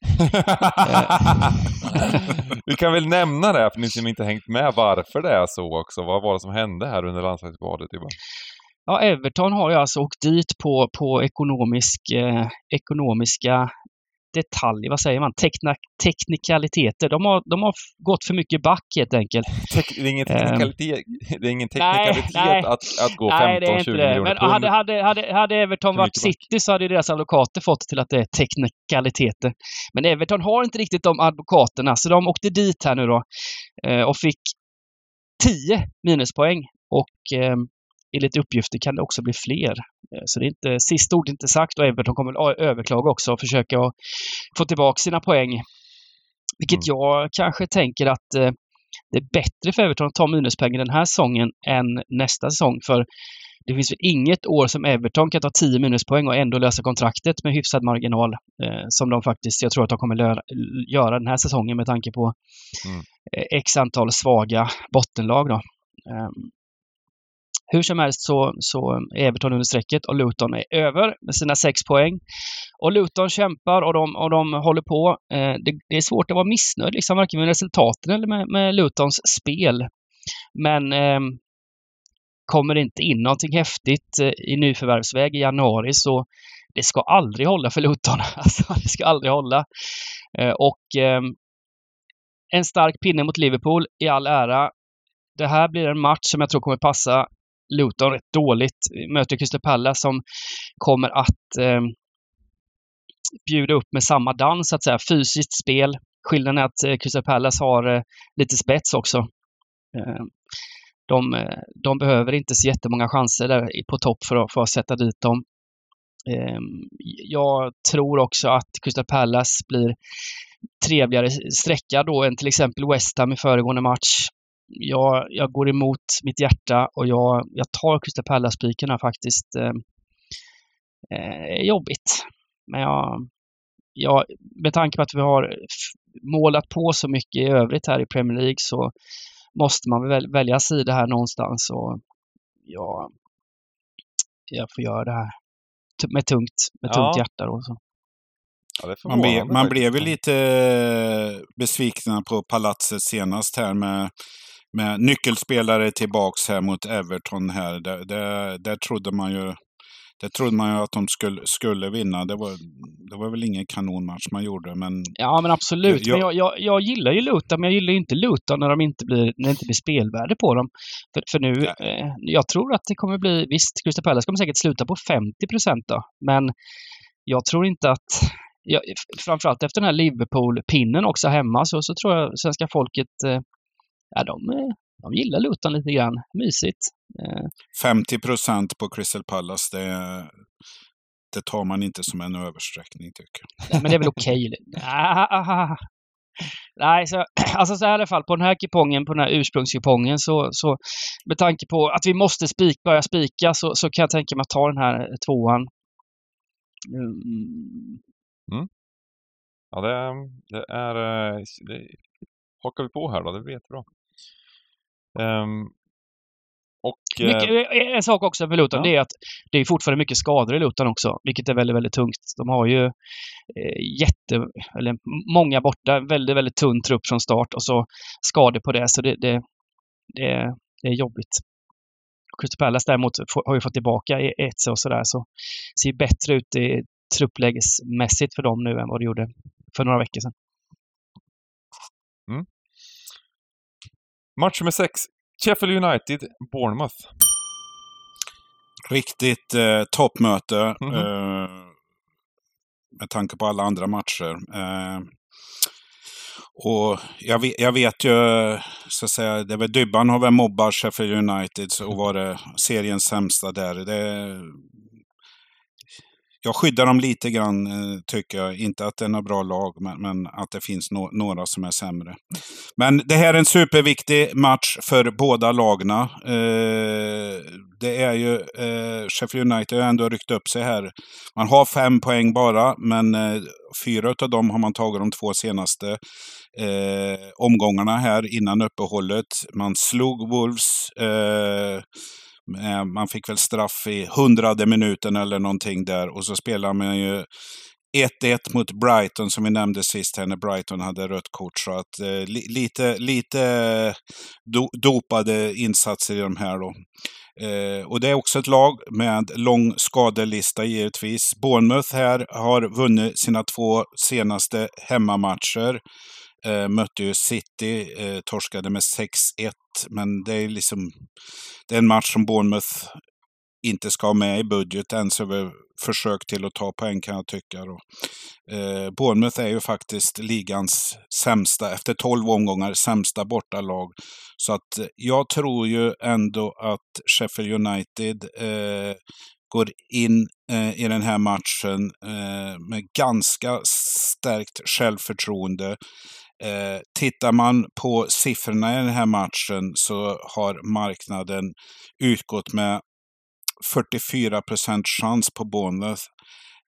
Vi kan väl nämna det för ni som inte hängt med varför det är så också. Vad var det som hände här under landslagsuppehållet? Ja, Everton har ju alltså åkt dit på, på ekonomisk, eh, ekonomiska detaljer, vad säger man, Tekna, teknikaliteter. De har, de har gått för mycket back helt enkelt. Det, är ingen ehm. teknikalitet, det är ingen teknikalitet nej, att, att gå 15-20 miljoner Men pund. Hade, hade, hade, hade Everton varit City så hade deras advokater fått till att det är teknikaliteter. Men Everton har inte riktigt de advokaterna, så de åkte dit här nu då eh, och fick 10 minuspoäng. Och eh, enligt uppgifter kan det också bli fler. Eh, så det är inte, sista ordet inte sagt och Everton kommer att överklaga också och försöka få tillbaka sina poäng. Vilket mm. jag kanske tänker att eh, det är bättre för Everton att ta minuspoäng den här säsongen än nästa säsong. För det finns väl inget år som Everton kan ta 10 minuspoäng och ändå lösa kontraktet med hyfsad marginal. Eh, som de faktiskt, jag tror att de kommer göra den här säsongen med tanke på mm. x antal svaga bottenlag. Då. Hur som helst så, så är Everton under strecket och Luton är över med sina sex poäng. Och Luton kämpar och de, och de håller på. Eh, det, det, är svårt att vara missnöjd, liksom, varken med resultaten eller med, med Lutons spel. Men eh, kommer det inte in någonting häftigt eh, i nyförvärvsväg i januari så det ska aldrig hålla för Luton. Alltså, det ska aldrig hålla. Eh, och ehm, en stark pinne mot Liverpool i all ära. Det här blir en match som jag tror kommer passa Luton rätt dåligt. Möter Crystal Palace som kommer att eh, bjuda upp med samma dans, så att säga. Fysiskt spel. Skillnaden är att eh, Crystal Palace har eh, lite spets också. Eh, de, eh, de, behöver inte så jättemånga chanser där på topp för att, för att sätta dit dem. Eh, jag tror också att Crystal Palace blir trevligare sträcka då än till exempel West Ham i föregående match jag, jag går emot mitt hjärta och jag, jag tar Crystal Palace-spiken här faktiskt. Eh, eh, jobbigt. Men jag, jag, med tanke på att vi har målat på så mycket i övrigt här i Premier League så måste man väl välja sida här någonstans och jag, jag får göra det här med tungt, med tungt ja. hjärta då. Så. Ja, man, be, man blev ju lite besvikna på palatset senast här med med nyckelspelare tillbaks här mot Everton här. Där, där, där trodde man ju det trodde man ju att de skulle, skulle vinna. Det var, det var väl ingen kanonmatch man gjorde, men... Ja, men absolut. Jag, men jag, jag, jag gillar ju Luton, men jag gillar ju inte Luton när, de inte blir, när det inte blir spelvärde på dem. För, för nu, eh, jag tror att det kommer bli... Visst, Crystal Palace kommer säkert sluta på 50 procent då, men jag tror inte att... Jag, framförallt efter den här Liverpool-pinnen också hemma så, så tror jag svenska folket eh, ja, de, de gillar Luton lite grann. Mysigt. 50 eh. procent på Crystal Palace, det, det tar man inte som en översträckning tycker jag. Nej, men det är väl okej. Okay. Nej, så, alltså så här i alla fall på den här kupongen, på den här ursprungskupongen så, så med tanke på att vi måste spik, börja spika så, så kan jag tänka mig att ta den här tvåan. Mm. Mm. Ja, det, det är eh, det hakar vi på här då, det blir jättebra. Um, och, mycket, eh, en sak också med Luton, ja. det är att det är fortfarande mycket skador i Luton också, vilket är väldigt, väldigt tungt. De har ju eh, jätte, eller många borta, väldigt, väldigt tunn trupp från start och så skador på det, så det, det, det, det är jobbigt. Crystal Palace däremot har ju fått tillbaka Etze och sådär, så ser bättre ut i trupplägesmässigt för dem nu än vad det gjorde för några veckor sedan. Mm. Match nummer 6. Sheffield United, Bournemouth. Riktigt eh, toppmöte. Mm -hmm. eh, med tanke på alla andra matcher. Eh, och jag vet, jag vet ju, så att säga, det väl Dybban har väl mobbat Sheffield United och varit seriens sämsta där. Det, jag skyddar dem lite grann, eh, tycker jag. Inte att det är några bra lag, men, men att det finns no några som är sämre. Men det här är en superviktig match för båda lagna. Eh, det är ju, eh, Sheffield United har ändå ryckt upp sig här. Man har fem poäng bara, men eh, fyra av dem har man tagit de två senaste eh, omgångarna här innan uppehållet. Man slog Wolves. Eh, Eh, man fick väl straff i hundrade minuten eller någonting där och så spelar man ju 1-1 mot Brighton som vi nämnde sist här när Brighton hade rött kort. Så att eh, lite, lite eh, do dopade insatser i de här då. Eh, och det är också ett lag med lång skadelista givetvis. Bournemouth här har vunnit sina två senaste hemmamatcher. Eh, mötte ju City, eh, torskade med 6-1. Men det är liksom det är en match som Bournemouth inte ska ha med i budgeten, så vi försök till att ta poäng kan jag tycka. Då. Eh, Bournemouth är ju faktiskt ligans sämsta, efter 12 omgångar, sämsta bortalag. Så att eh, jag tror ju ändå att Sheffield United eh, går in eh, i den här matchen eh, med ganska stärkt självförtroende. Eh, tittar man på siffrorna i den här matchen så har marknaden utgått med 44 chans på Bournemouth.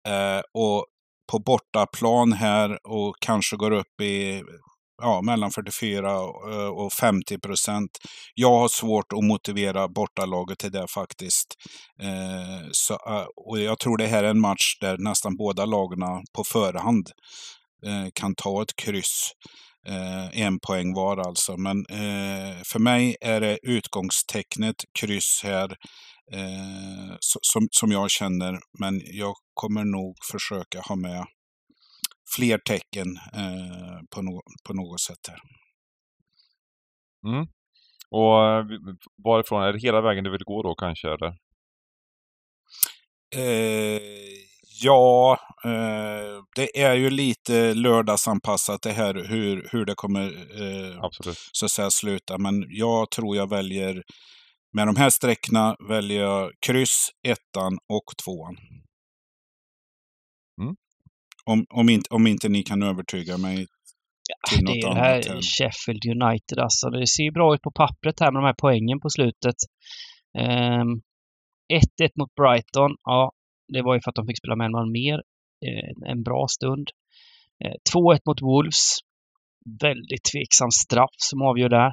Eh, och på bortaplan här och kanske går upp i ja, mellan 44 eh, och 50 procent. Jag har svårt att motivera bortalaget till det faktiskt. Eh, så, eh, och jag tror det här är en match där nästan båda lagarna på förhand kan ta ett kryss. Eh, en poäng var alltså. Men eh, för mig är det utgångstecknet kryss här som, som jag känner. Men jag kommer nog försöka ha med fler tecken på, no på något sätt här. Mm. Och varifrån, är det hela vägen du vill gå då kanske? Eller? Ja, eh, det är ju lite lördagsanpassat det här hur, hur det kommer eh, så att säga sluta. Men jag tror jag väljer, med de här sträckorna väljer jag kryss, ettan och tvåan. Mm. Om, om, inte, om inte ni kan övertyga mig annat. Det är det här Sheffield United alltså. Det ser ju bra ut på pappret här med de här poängen på slutet. Um, 1-1 mot Brighton. Ja, det var ju för att de fick spela med en man mer eh, en bra stund. 2-1 eh, mot Wolves. Väldigt tveksam straff som avgör där.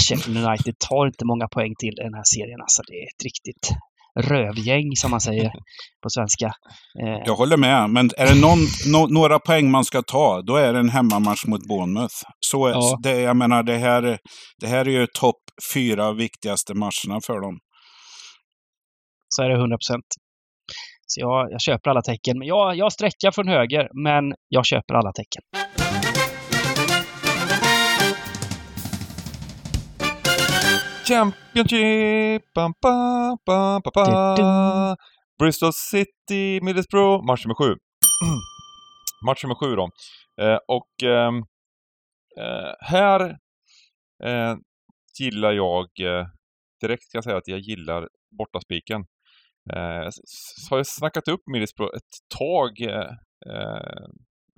Sheffield United tar inte många poäng till i den här serien. Alltså det är ett riktigt rövgäng som man säger på svenska. Eh. Jag håller med, men är det någon, no, några poäng man ska ta, då är det en hemmamatch mot Bournemouth. Så, ja. det, jag menar, det här, det här är ju topp fyra viktigaste matcherna för dem. Så är det 100 procent. Så jag, jag köper alla tecken. Men jag, jag sträckar från höger, men jag köper alla tecken. Championship! Bam, bam, bam, bam, bam. Bristol City, Middlesbrough, match nummer sju. match nummer sju då. Eh, och ehm, eh, här eh, gillar jag, eh, direkt ska jag säga att jag gillar bortaspiken. Eh, har jag snackat upp Middlesbrough ett tag eh, eh,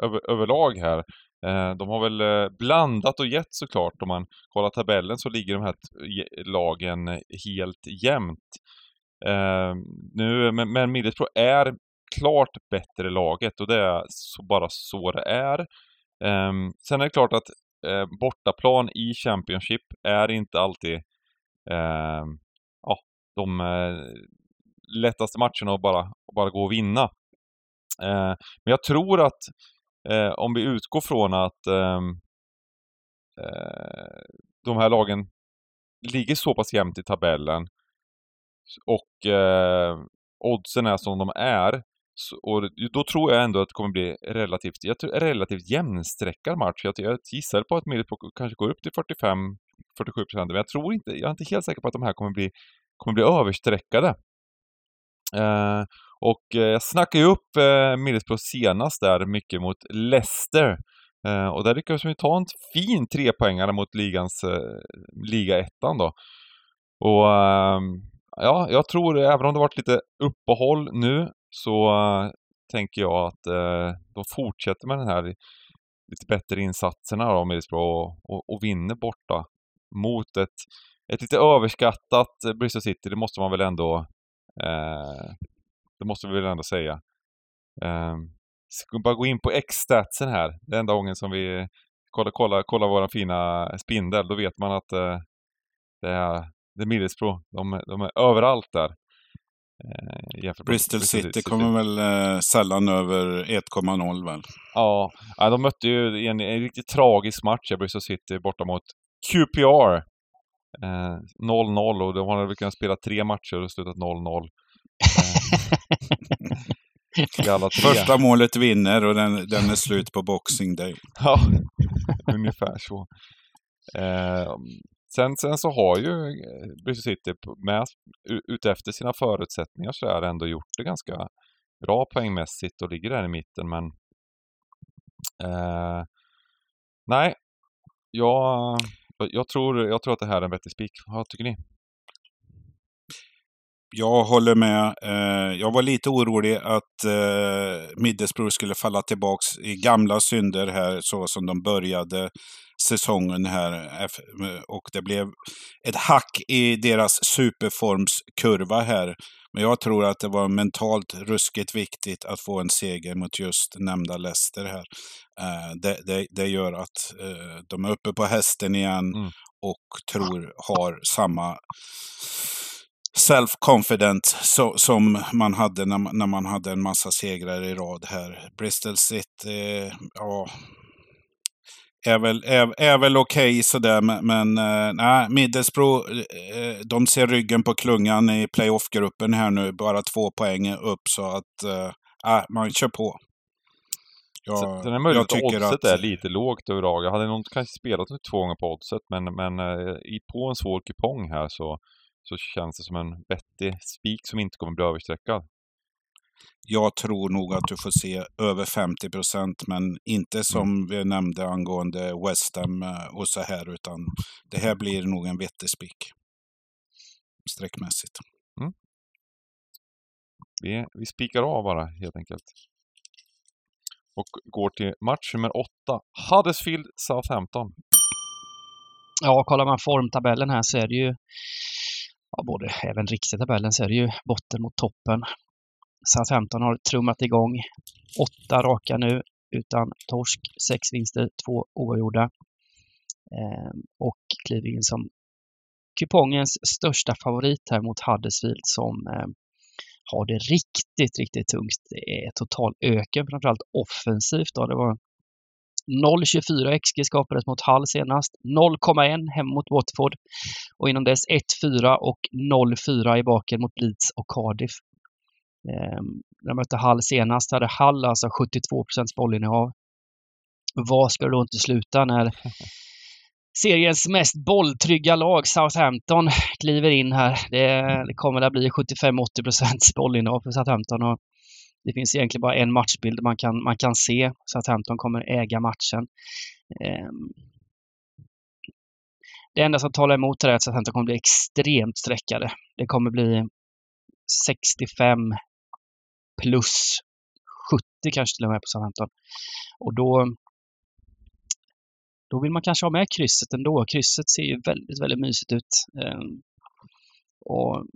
över, överlag här. Eh, de har väl eh, blandat och gett såklart. Om man kollar tabellen så ligger de här eh, lagen helt jämnt. Eh, nu, men, men Middlesbrough är klart bättre laget och det är så, bara så det är. Ehm, sen är det klart att bortaplan i Championship är inte alltid ehm, ja, de, lättaste matcherna och bara, och bara gå och vinna. Eh, men jag tror att eh, om vi utgår från att ehm, eh, de här lagen ligger så pass jämnt i tabellen och eh, oddsen är som de är så, och då tror jag ändå att det kommer bli relativt, jag tror, relativt jämnsträckad match. Jag, jag gissar på att Middlesbrough kanske går upp till 45-47% men jag tror inte, jag är inte helt säker på att de här kommer bli, kommer bli översträckade. Eh, och eh, jag snackade ju upp eh, Middlesbrough senast där mycket mot Leicester. Eh, och där lyckades vi ta en fin trepoängare mot ligans, eh, liga ettan då. Och ehm, ja, jag tror, även om det varit lite uppehåll nu, så eh, tänker jag att eh, de fortsätter med den här lite bättre insatserna då, Middlesbrough och, och, och vinner borta mot ett, ett lite överskattat Bristol City, det måste man väl ändå eh, det måste vi väl ändå säga. Eh, ska bara gå in på X-statsen här, det enda gången som vi kollar, kollar, kollar våra fina spindel, då vet man att eh, det är, det är Middlesbrough, de, de är överallt där. Eh, Bristol City, City kommer väl eh, sällan över 1,0 väl? Ja, de mötte ju en, en riktigt tragisk match, Bristol City, borta mot QPR. 0-0 eh, och de har väl kunnat spela tre matcher och slutat 0-0. Eh, Första målet vinner och den, den är slut på Boxing Day. ja, ungefär så. Eh, sen, sen så har ju eh, Bristol City med, utefter sina förutsättningar så är det ändå gjort det ganska bra poängmässigt och ligger där i mitten men eh, Nej, jag, jag, tror, jag tror att det här är en vettig spik. Vad tycker ni? Jag håller med. Eh, jag var lite orolig att eh, Middlesbrough skulle falla tillbaks i gamla synder här så som de började säsongen här. Eh, och det blev ett hack i deras superformskurva här. Men jag tror att det var mentalt ruskigt viktigt att få en seger mot just nämnda Leicester här. Eh, det, det, det gör att eh, de är uppe på hästen igen mm. och tror har samma self-confident so, som man hade när, när man hade en massa segrar i rad här. Bristol City, ja, är väl, är, är väl okej okay, sådär, men, men äh, nej, Middlesbrough, äh, de ser ryggen på klungan i playoff-gruppen här nu, bara två poäng upp, så att äh, man kör på. Jag, Sen är det möjligt att oddset att... är lite lågt överlag. Jag hade nog kanske spelat två gånger på oddset, men, men på en svår kupong här så, så känns det som en vettig spik som inte kommer bli överstreckad. Jag tror nog att du får se över 50 procent, men inte mm. som mm. vi nämnde angående West Ham eh, och så här, utan det här blir nog en vettig spik. Sträckmässigt. Mm. Vi, vi spikar av bara helt enkelt. Och går till match nummer åtta. Huddersfield Southampton. Ja, kollar man formtabellen här så är det ju, ja, både även riktiga tabellen så är det ju botten mot toppen. Southampton har trummat igång åtta raka nu utan torsk, sex vinster, två oavgjorda. Eh, och kliver in som kupongens största favorit här mot Huddersfield som eh, har det riktigt, riktigt tungt. Det är total öken, framförallt offensivt. Då. Det var 0,24 XG skapades mot Hull senast, 0,1 hem mot Watford och inom dess 1,4 och 0,4 i baken mot Leeds och Cardiff. Eh, när de mötte Hall senast hade Hall alltså 72% bollinnehav. Vad ska det då inte sluta när seriens mest bolltrygga lag, Southampton, kliver in här. Det, det kommer att bli 75-80 bollinnehav för Southampton. Och det finns egentligen bara en matchbild man kan, man kan se. Southampton kommer äga matchen. Eh, det enda som talar emot är att Southampton kommer bli extremt sträckade. Det kommer bli 65 plus 70 kanske till och med på Southampton. Och då, då vill man kanske ha med krysset ändå. Krysset ser ju väldigt, väldigt mysigt ut. Ehm, och,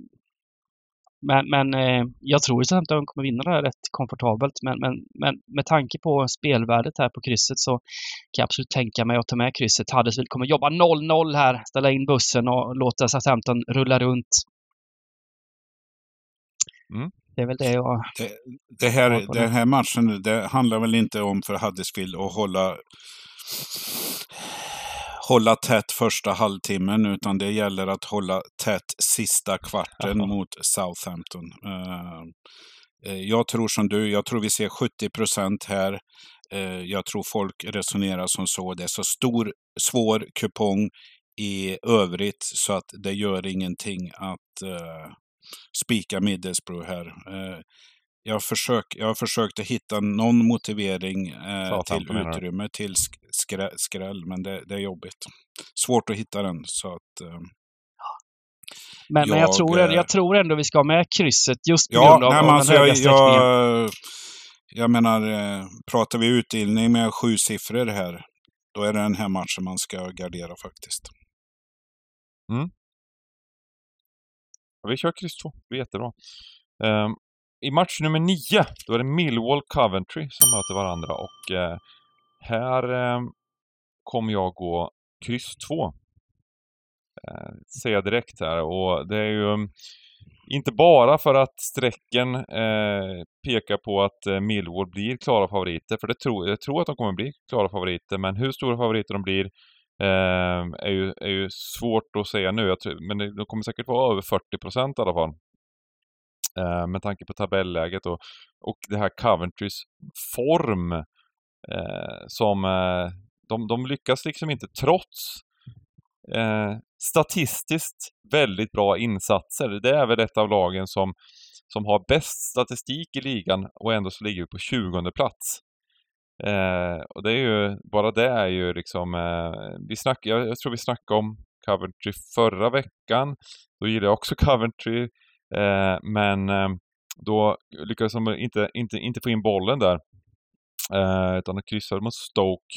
men, men eh, jag tror att Southampton kommer vinna det här rätt komfortabelt. Men, men, men med tanke på spelvärdet här på krysset så kan jag absolut tänka mig att ta med krysset. Huddersfield kommer jobba 0-0 här, ställa in bussen och låta Southampton rulla runt. Mm. Det är väl det jag... Det, det här, den här matchen, det handlar väl inte om för Huddersfield att hålla hålla tätt första halvtimmen, utan det gäller att hålla tätt sista kvarten Jaha. mot Southampton. Uh, jag tror som du, jag tror vi ser 70 procent här. Uh, jag tror folk resonerar som så. Det är så stor, svår kupong i övrigt så att det gör ingenting att spika Middlesbrough här. Eh, jag, försök, jag försökte hitta någon motivering eh, till utrymme till skrä, skräll, men det, det, är jobbigt. Svårt att hitta den. Så att, eh, Men jag, men jag, tror, Jag, eh, jag tror ändå vi ska ha med krysset just på Ja, grund av, nej, av men den alltså höga jag, jag, jag menar, eh, pratar vi utdelning med sju siffror här, då är det den här matchen man ska gardera faktiskt. Ja, Vi kör kryss 2, det blir jättebra. Um, I match nummer 9, då är det Millwall Coventry som möter varandra och uh, här um, kommer jag gå kryss 2. Uh, eh, säger jag direkt här och det är ju um, inte bara för att strecken eh, pekar på att eh, Millwall blir klara favoriter, för det tror, jag tror att de kommer bli klara favoriter, men hur stora favoriter de blir Ehm, är, ju, är ju svårt att säga nu, jag tror, men det- de kommer säkert vara över 40 procent i alla fall. Eh, med tanke på tabelläget och, och det här Coventrys form eh, som eh, de, de lyckas liksom inte trots eh, statistiskt väldigt bra insatser. Det är väl ett av lagen som, som har bäst statistik i ligan och ändå så ligger vi på 20 plats. Eh, och det är ju, bara det är ju liksom, eh, vi snack, jag, jag tror vi snackade om Coventry förra veckan. Då gillade jag också Coventry, eh, men eh, då lyckades de inte, inte, inte få in bollen där. Eh, utan de kryssade mot Stoke.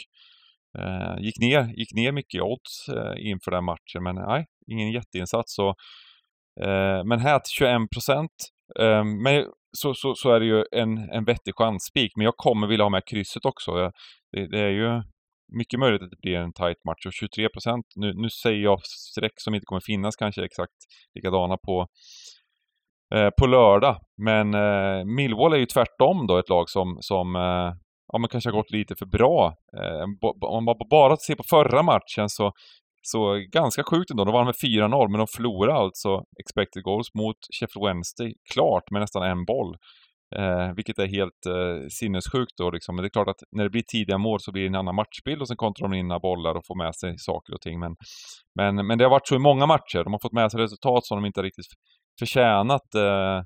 Eh, gick, ner, gick ner mycket i odds eh, inför den matchen, men nej, ingen jätteinsats. Så, eh, men här till 21 procent. Eh, men så, så, så är det ju en, en vettig chansspik, men jag kommer vilja ha med krysset också. Jag, det, det är ju mycket möjligt att det blir en tight match och 23 procent. Nu, nu säger jag streck som inte kommer finnas kanske exakt likadana på, eh, på lördag. Men eh, Millwall är ju tvärtom då ett lag som, som eh, ja, men kanske har gått lite för bra. Eh, om man bara ser på förra matchen så, så ganska sjukt ändå. De vann med 4-0 men de förlorade alltså expected goals mot Sheffield Wednesday klart med nästan en boll. Eh, vilket är helt eh, sinnessjukt då liksom. Men det är klart att när det blir tidiga mål så blir det en annan matchbild och sen kontrar de in några bollar och får med sig saker och ting. Men, men, men det har varit så i många matcher. De har fått med sig resultat som de inte riktigt förtjänat. Eh,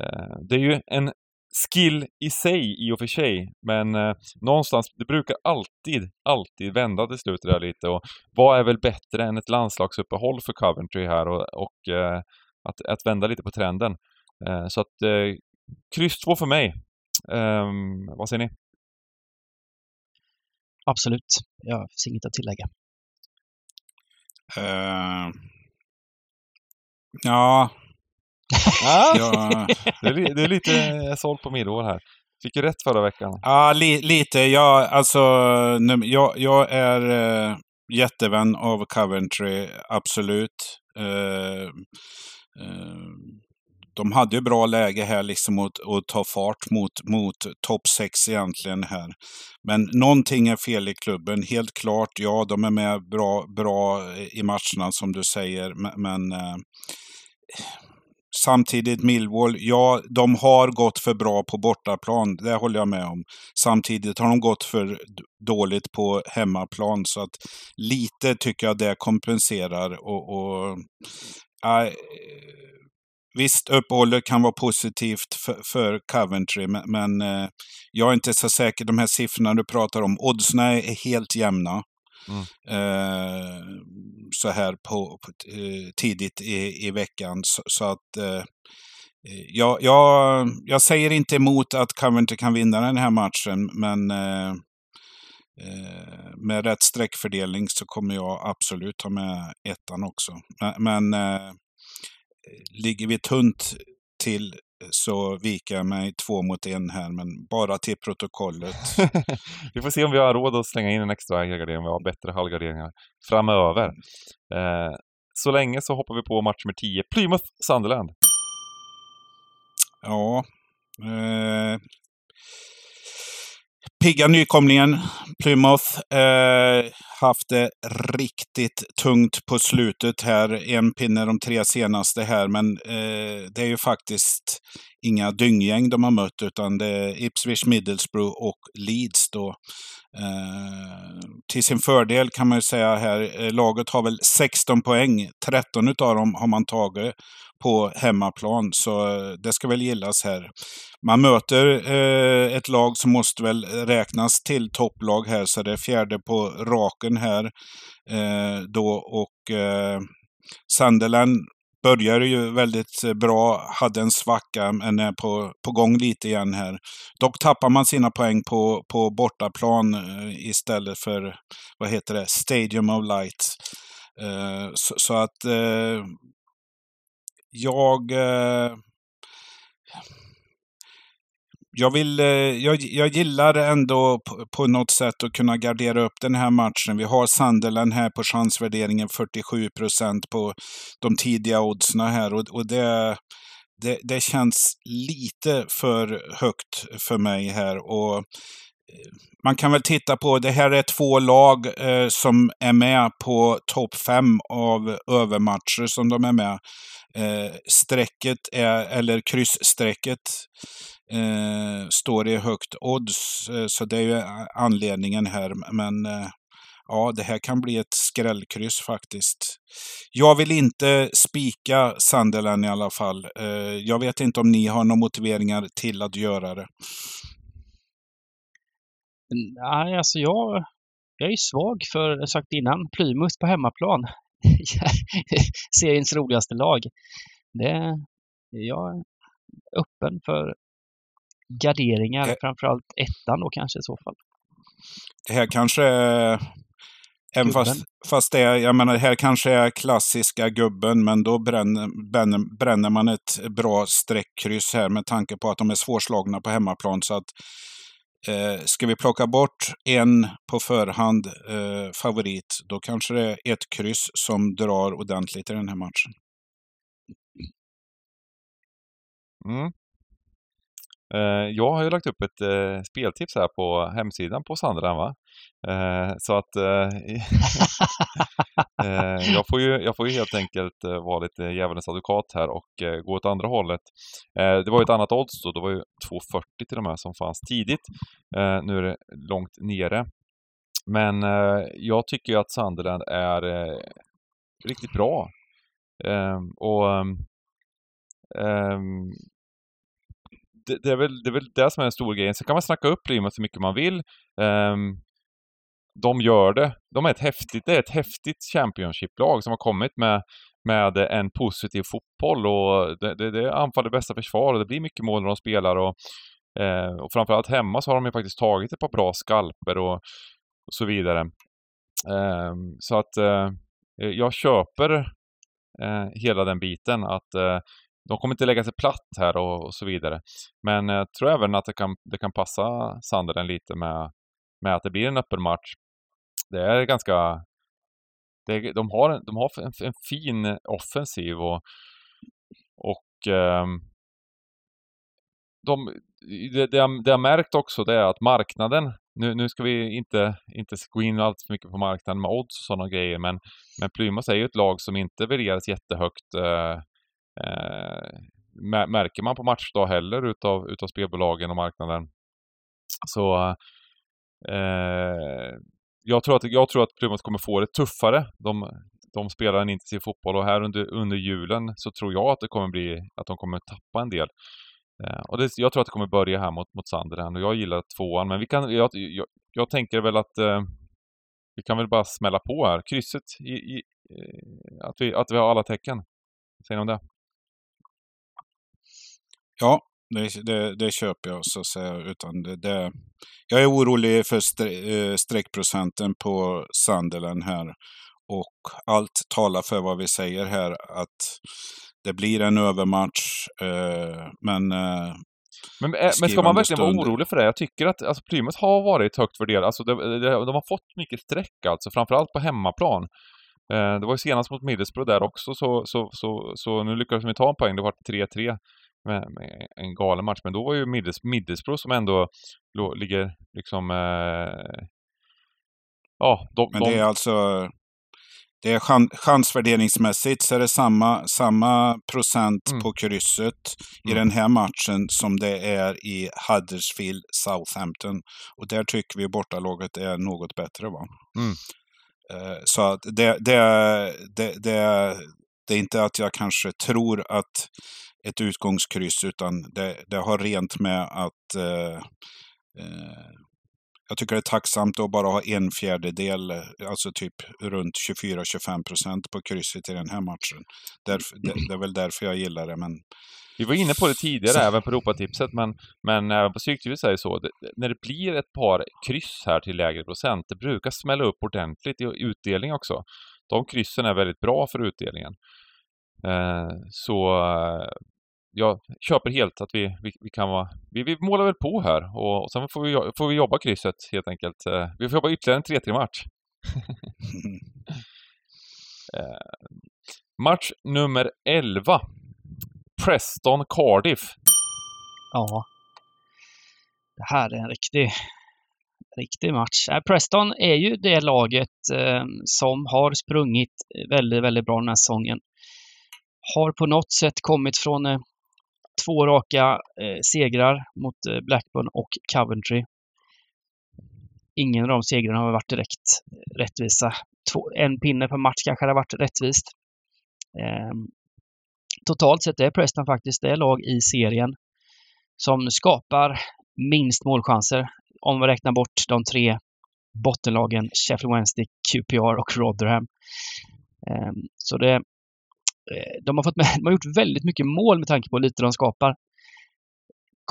eh, det är ju en skill i sig i och för sig, men eh, någonstans, det brukar alltid, alltid vända till slut det där lite. Och vad är väl bättre än ett landslagsuppehåll för Coventry här och, och eh, att, att vända lite på trenden. Eh, så att eh, kryss 2 för mig. Ehm, vad säger ni? Absolut. Jag har inget att tillägga. Eh, ja, Ah, ja, det, är, li- det är lite såld på Millwall här. Fick ju rätt förra veckan. ja li, lite. Ja, alltså, nu- jag, jag är eh, jättevän av Coventry, absolut. Eh, eh, de hade ju bra läge här liksom att, att ta fart mot, mot topp 6 egentligen här. Men någonting är fel i klubben, helt klart. Ja, de är med bra, bra i matcherna som du säger, men, men eh, Samtidigt Millwall, ja, de har gått för bra på bortaplan. Det håller jag med om. Samtidigt har de gått för dåligt på hemmaplan. Så att lite tycker jag det kompenserar. Och, och äh, Visst, uppehållet kan vara positivt för, för Coventry, men, men eh, jag är inte så säker. De här siffrorna du pratar om, oddsen är helt jämna. Mm. Eh, så här på, på, eh, tidigt i, i veckan. Så, så att eh, eh jag, jag, jag säger inte emot att Coventry kan vinna den här matchen, men eh, eh, med rätt sträckfördelning så kommer jag absolut ta med ettan också. Men, men ligger vi tunt till så viker jag mig två mot en här, men bara till protokollet. vi får se om vi har råd att slänga in en extra helgardering, vi har bättre halvgarderingar framöver. Eh, så länge så hoppar vi på match nummer 10, Plymouth-Sunderland. Ja. Eh, pigga nykomlingen Plymouth. Eh, haft det riktigt tungt på slutet här. En pinne de tre senaste här, men eh, det är ju faktiskt inga dynggäng de har mött, utan det är Ipswich, Middlesbrough och Leeds då. Eh, till sin fördel kan man ju säga här, eh, laget har väl 16 poäng. 13 utav dem har man tagit på hemmaplan, så eh, det ska väl gillas här. Man möter eh, ett lag som måste väl räknas till topplag här, så det är fjärde på raken här. Eh, då och eh, Sunderland började ju väldigt eh, bra, hade en svacka, men är på, på gång lite igen här. Dock tappar man sina poäng på, på bortaplan eh, istället för, vad heter det, Stadium of Light. Eh, så, så, att eh, eh, jag vill, eh, jag, jag gillar ändå på, på, något sätt att kunna gardera upp den här matchen. Vi har Sunderland här på chansvärderingen 47 procent på de tidiga oddsen här. Och, och det, det, det, känns lite för högt för mig här. Och man kan väl titta på, det här är två lag eh, som är med på topp fem av övermatcher som de är med. Eh, strecket är, eller kryssstrecket eh, står i högt odds. Eh, så det är ju anledningen här. Men eh, ja, det här kan bli ett skrällkryss faktiskt. Jag vill inte spika Sunderland i alla fall. Eh, jag vet inte om ni har några motiveringar till att göra det. Nej, alltså jag, jag är svag för, jag sagt innan, Plymouth på hemmaplan. Seriens roligaste lag. Det, jag är öppen för garderingar, eh, framförallt ettan då kanske i så fall. Det här kanske är, även fast, fast det är, jag menar, det här kanske är klassiska gubben, men då bränner, bränner, bränner man ett bra streckkryss här med tanke på att de är svårslagna på hemmaplan. Så att Eh, ska vi plocka bort en på förhand eh, favorit, då kanske det är ett kryss som drar ordentligt i den här matchen. Mm. Eh, jag har ju lagt upp ett eh, speltips här på hemsidan på Sandra. va. Eh, så att eh, eh, jag, får ju, jag får ju helt enkelt eh, vara lite djävulens advokat här och gå åt andra hållet. det var ju ett annat odds då, det var ju 2,40 till och med som fanns tidigt. nu är det långt nere. Men jag tycker ju att Sunderland är riktigt bra. Ehm, och ehm, ehm, det, det, är väl, det är väl det som är den stora grejen. Sen kan man snacka upp Plymouth så mycket man vill. Um, de gör det. De är ett häftigt, det är ett häftigt Championship-lag som har kommit med, med en positiv fotboll och det, det, det anfaller det bästa försvar och det blir mycket mål när de spelar och, eh, och framförallt hemma så har de ju faktiskt tagit ett par bra skalper och, och så vidare. Eh, så att eh, eh, jag köper eh, hela den biten att eh, de kommer inte lägga sig platt här och, och så vidare. Men jag tror även att det kan, det kan passa Sanderen lite med, med att det blir en öppen match. Det är ganska... Det, de har, de har en, en fin offensiv och, och eh, de, det, det, jag, det jag märkt också det är att marknaden, nu, nu ska vi inte, inte gå in allt för mycket på marknaden med odds och sådana grejer, men, men Plymouth är ju ett lag som inte värderas jättehögt eh, eh, märker man på matchdag heller utav, utav spelbolagen och marknaden. Så eh, jag, tror att, jag tror att Plymouth kommer få det tuffare. De, de spelar en intensiv fotboll och här under, under julen så tror jag att det kommer bli att de kommer tappa en del. Eh, och det, jag tror att det kommer börja här mot, mot Sunderland och jag gillar tvåan men vi kan, jag, jag, jag tänker väl att eh, vi kan väl bara smälla på här. Krysset i, i eh, att, vi, att vi har alla tecken. Vad säger ni om det? Ja, det, det, det, köper jag så att säga. Utan det, det, jag är orolig för eh, streckprocenten på Sunderland här. Och allt talar för vad vi säger här, att det blir en övermatch. Eh, men eh, men, eh, men ska man verkligen vara orolig för det? Jag tycker att alltså, Plymouth har varit högt värderat. Alltså, de, de, de har fått mycket streck alltså, framförallt på hemmaplan. Eh, det var ju senast mot Middlesbrough där också, så, så, så, så nu lyckades vi ta en poäng. Det var 3-3 med, med, en galen match. Men då var ju Middles, Middlesbrough som ändå ligger liksom... Eh, ja, de, Men det de... är alltså... Det är chans, chansvärderingsmässigt så är det samma, samma procent mm. på krysset mm. i den här matchen som det är i Huddersfield Southampton. Och där tycker vi bortalaget är något bättre. va? Mm. Eh, så att det, det, det, det, det är inte att jag kanske tror att ett utgångskryss utan det, det har rent med att eh, eh, jag tycker det är tacksamt att bara ha en fjärdedel, alltså typ runt 24-25 procent på krysset i den här matchen. Därför, det, det, är väl därför jag gillar det, men... Vi var inne på det tidigare, så. även på Europatipset, men, men även på Stryktipset är det så. Det, när det blir ett par kryss här till lägre procent, det brukar smälla upp ordentligt i utdelning också. De kryssen är väldigt bra för utdelningen. Eh, så jag köper helt att vi, vi, vi kan vara... Vi, vi målar väl på här och, och sen får vi, får vi jobba krysset helt enkelt. Eh, vi får jobba ytterligare en 3-3-match. eh, match nummer 11. Preston Cardiff. Ja. Det här är en riktig, riktig match. Äh, Preston är ju det laget eh, som har sprungit väldigt, väldigt bra den här säsongen. Har på något sätt kommit från två raka eh, segrar mot eh, Blackburn och Coventry. Ingen av de segrarna har varit direkt eh, rättvisa. Två, en pinne per match kanske hade varit rättvist. Eh, totalt sett är Preston faktiskt det lag i serien som skapar minst målchanser. Om vi räknar bort de tre bottenlagen Sheffield Wednesday, QPR och Rotherham. Ehm, så det, de har, fått med, de har gjort väldigt mycket mål med tanke på hur lite de skapar.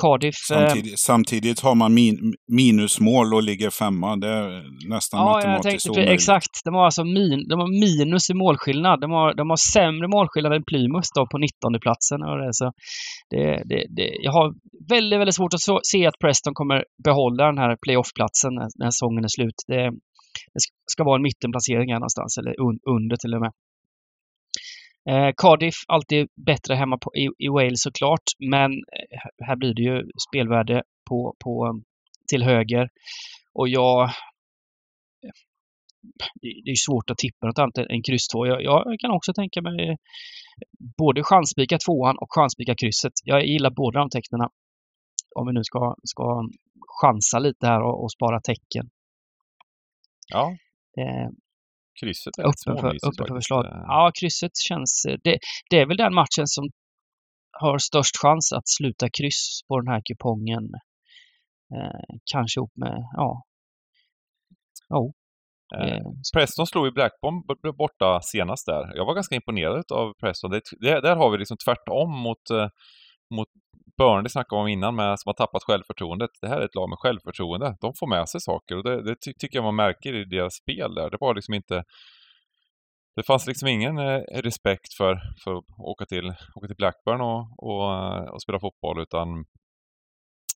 Cardiff... Eh, samtidigt, samtidigt har man min, minusmål och ligger femma. Det är nästan ja, matematiskt jag tänkte, omöjligt. Exakt. De har alltså min, de har minus i målskillnad. De har, de har sämre målskillnad än Plymouth då på 19 platsen. Och det, så det, det, det, jag har väldigt, väldigt svårt att så, se att Preston kommer behålla den här playoff-platsen när, när säsongen är slut. Det, det ska vara en mittenplacering här någonstans, eller un, under till och med. Eh, Cardiff, alltid bättre hemma på, i, i Wales såklart, men eh, här blir det ju spelvärde på, på, till höger. Och jag... Det är svårt att tippa något annat än kryss 2. Jag, jag, kan också tänka mig både chanspika tvåan och chanspika krysset. Jag gillar båda de tecknen. Om vi nu ska, ska chansa lite här och, och spara tecken. Ja. Eh, Krysset är öppen för, öppen för förslag. Ja, krysset känns... Eh, det, det är väl den matchen som har störst chans att sluta kryss på den här kupongen. Eh, kanske ihop med, ja. Oh. Eh, Preston slog ju Blackburn borta senast där. Jag var ganska imponerad av Preston. Det, det, där har vi liksom tvärtom mot, eh, mot Burnley snackade om innan med, som har tappat självförtroendet. Det här är ett lag med självförtroende. De får med sig saker och det, det ty tycker jag man märker i deras spel där. Det var liksom inte... Det fanns liksom ingen eh, respekt för, för att åka till, åka till Blackburn och, och, eh, och spela fotboll utan,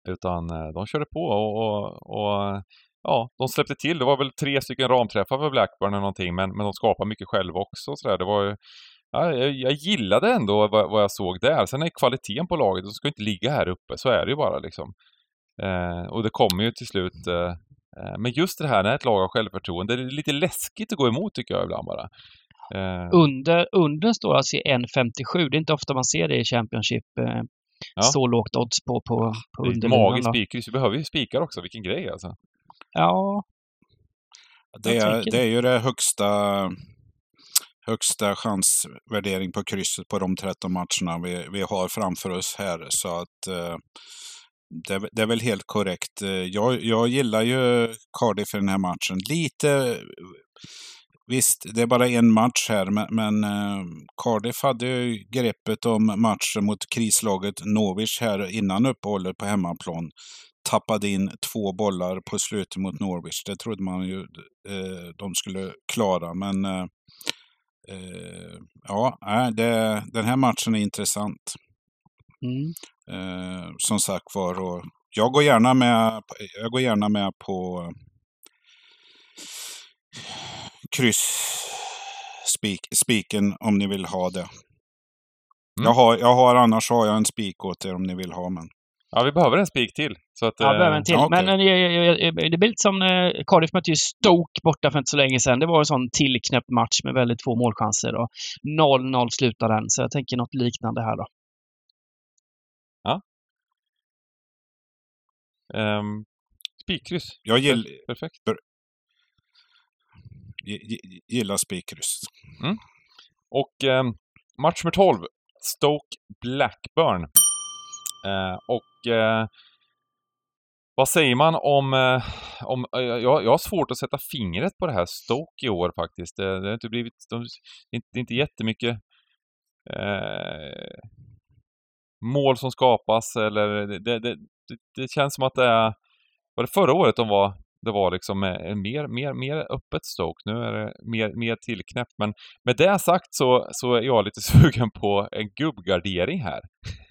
utan eh, de körde på och, och, och ja, de släppte till. Det var väl tre stycken ramträffar för Blackburn eller någonting, men, men de skapade mycket själva också. Så där. Det var ju, ja, jag, jag gillade ändå vad, vad, jag såg där. Sen är kvaliteten på laget, de ska inte ligga här uppe, så är det ju bara liksom. Eh, och det kommer ju till slut. Eh, eh men just det här när ett lag har självförtroende, det är lite läskigt att gå emot tycker jag ibland bara. Eh. Under, under står alltså 1,57. Det är inte ofta man ser det i Championship. Eh, ja. Så lågt odds på, på, på underlinan. Magiskt spikris. Vi behöver ju spikar också. Vilken grej alltså. Ja. Det är, det är ju det högsta högsta chansvärdering på krysset på de 13 matcherna vi, vi har framför oss här. Så att eh, det, det, är väl helt korrekt. Eh, jag, jag gillar ju Cardiff i den här matchen. Lite Visst, det är bara en match här, men, men eh, Cardiff hade ju greppet om matchen mot krislaget Norwich här innan uppehållet på hemmaplan. Tappade in två bollar på slutet mot Norwich. Det trodde man ju eh, de skulle klara, men eh, Eh, ja, det, den här matchen är intressant. Mm. Eh, som sagt var, och jag går gärna med, jag går gärna med på kryss spik, spiken om ni vill ha det. Mm. Jag, har, jag har annars har jag en spik åt er om ni vill ha men. Ja, vi behöver en spik till. Så att, ja, vi behöver en till. Ja, okay. Men eh, det blir lite som när Cardiff mötte ju Stoke borta för inte så länge sedan. Det var en sån tillknäppt match med väldigt få målchanser. 0-0 slutade den, så jag tänker något liknande här då. Ja. Um, spikkryss. Jag gill... Perfekt. Gillar spikkryss. Mm. Och um, match nummer 12. Stoke Blackburn. Eh, och eh, vad säger man om, eh, om, jag, jag har svårt att sätta fingret på det här Stoke i år faktiskt. Det, det har inte blivit, de, det är inte, inte jättemycket eh, mål som skapas eller det, det, det, det, känns som att det är, var det förra året de var, det var liksom mer, mer, mer öppet Stoke. Nu är det mer, mer tillknäppt. Men med det sagt så, så är jag lite sugen på en gubbgardering här.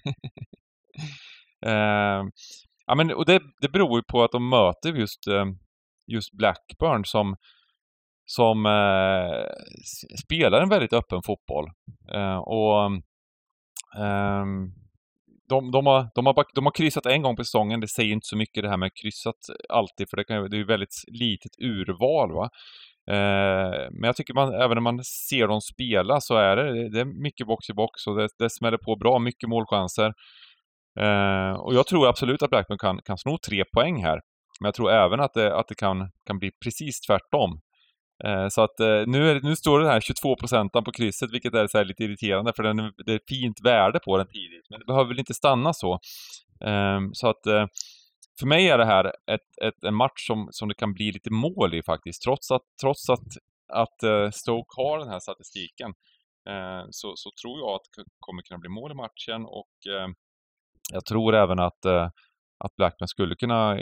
Ehm, ja, men, och det, det beror ju på att de möter just, ehm, just Blackburn som, som eh, spelar en väldigt öppen fotboll. Eh, och eh, de, de, har, de, har, de har kryssat en gång på säsongen, det säger inte så mycket det här med kryssat alltid, för det, kan, det är ju väldigt litet urval. Va? Ehm, men jag tycker man, även när man ser dem spela så är det, det är mycket box i box och det, det smäller på bra, mycket målchanser. Eh, och jag tror absolut att Blackburn kan, kan sno tre poäng här. Men jag tror även att det, att det kan, kan bli precis tvärtom. Eh, så att eh, nu, är, nu står det här 22 procenten på krysset, vilket är så lite irriterande, för den, det är fint värde på den tidigt. Men det behöver väl inte stanna så. Ehm, så att eh, för mig är det här ett, ett, en match som, som det kan bli lite mål i faktiskt. Trots att, trots att, att eh, Stoke har den här statistiken eh, så, så tror jag att det kommer kunna bli mål i matchen och eh, jag tror även att, att Blackman skulle kunna,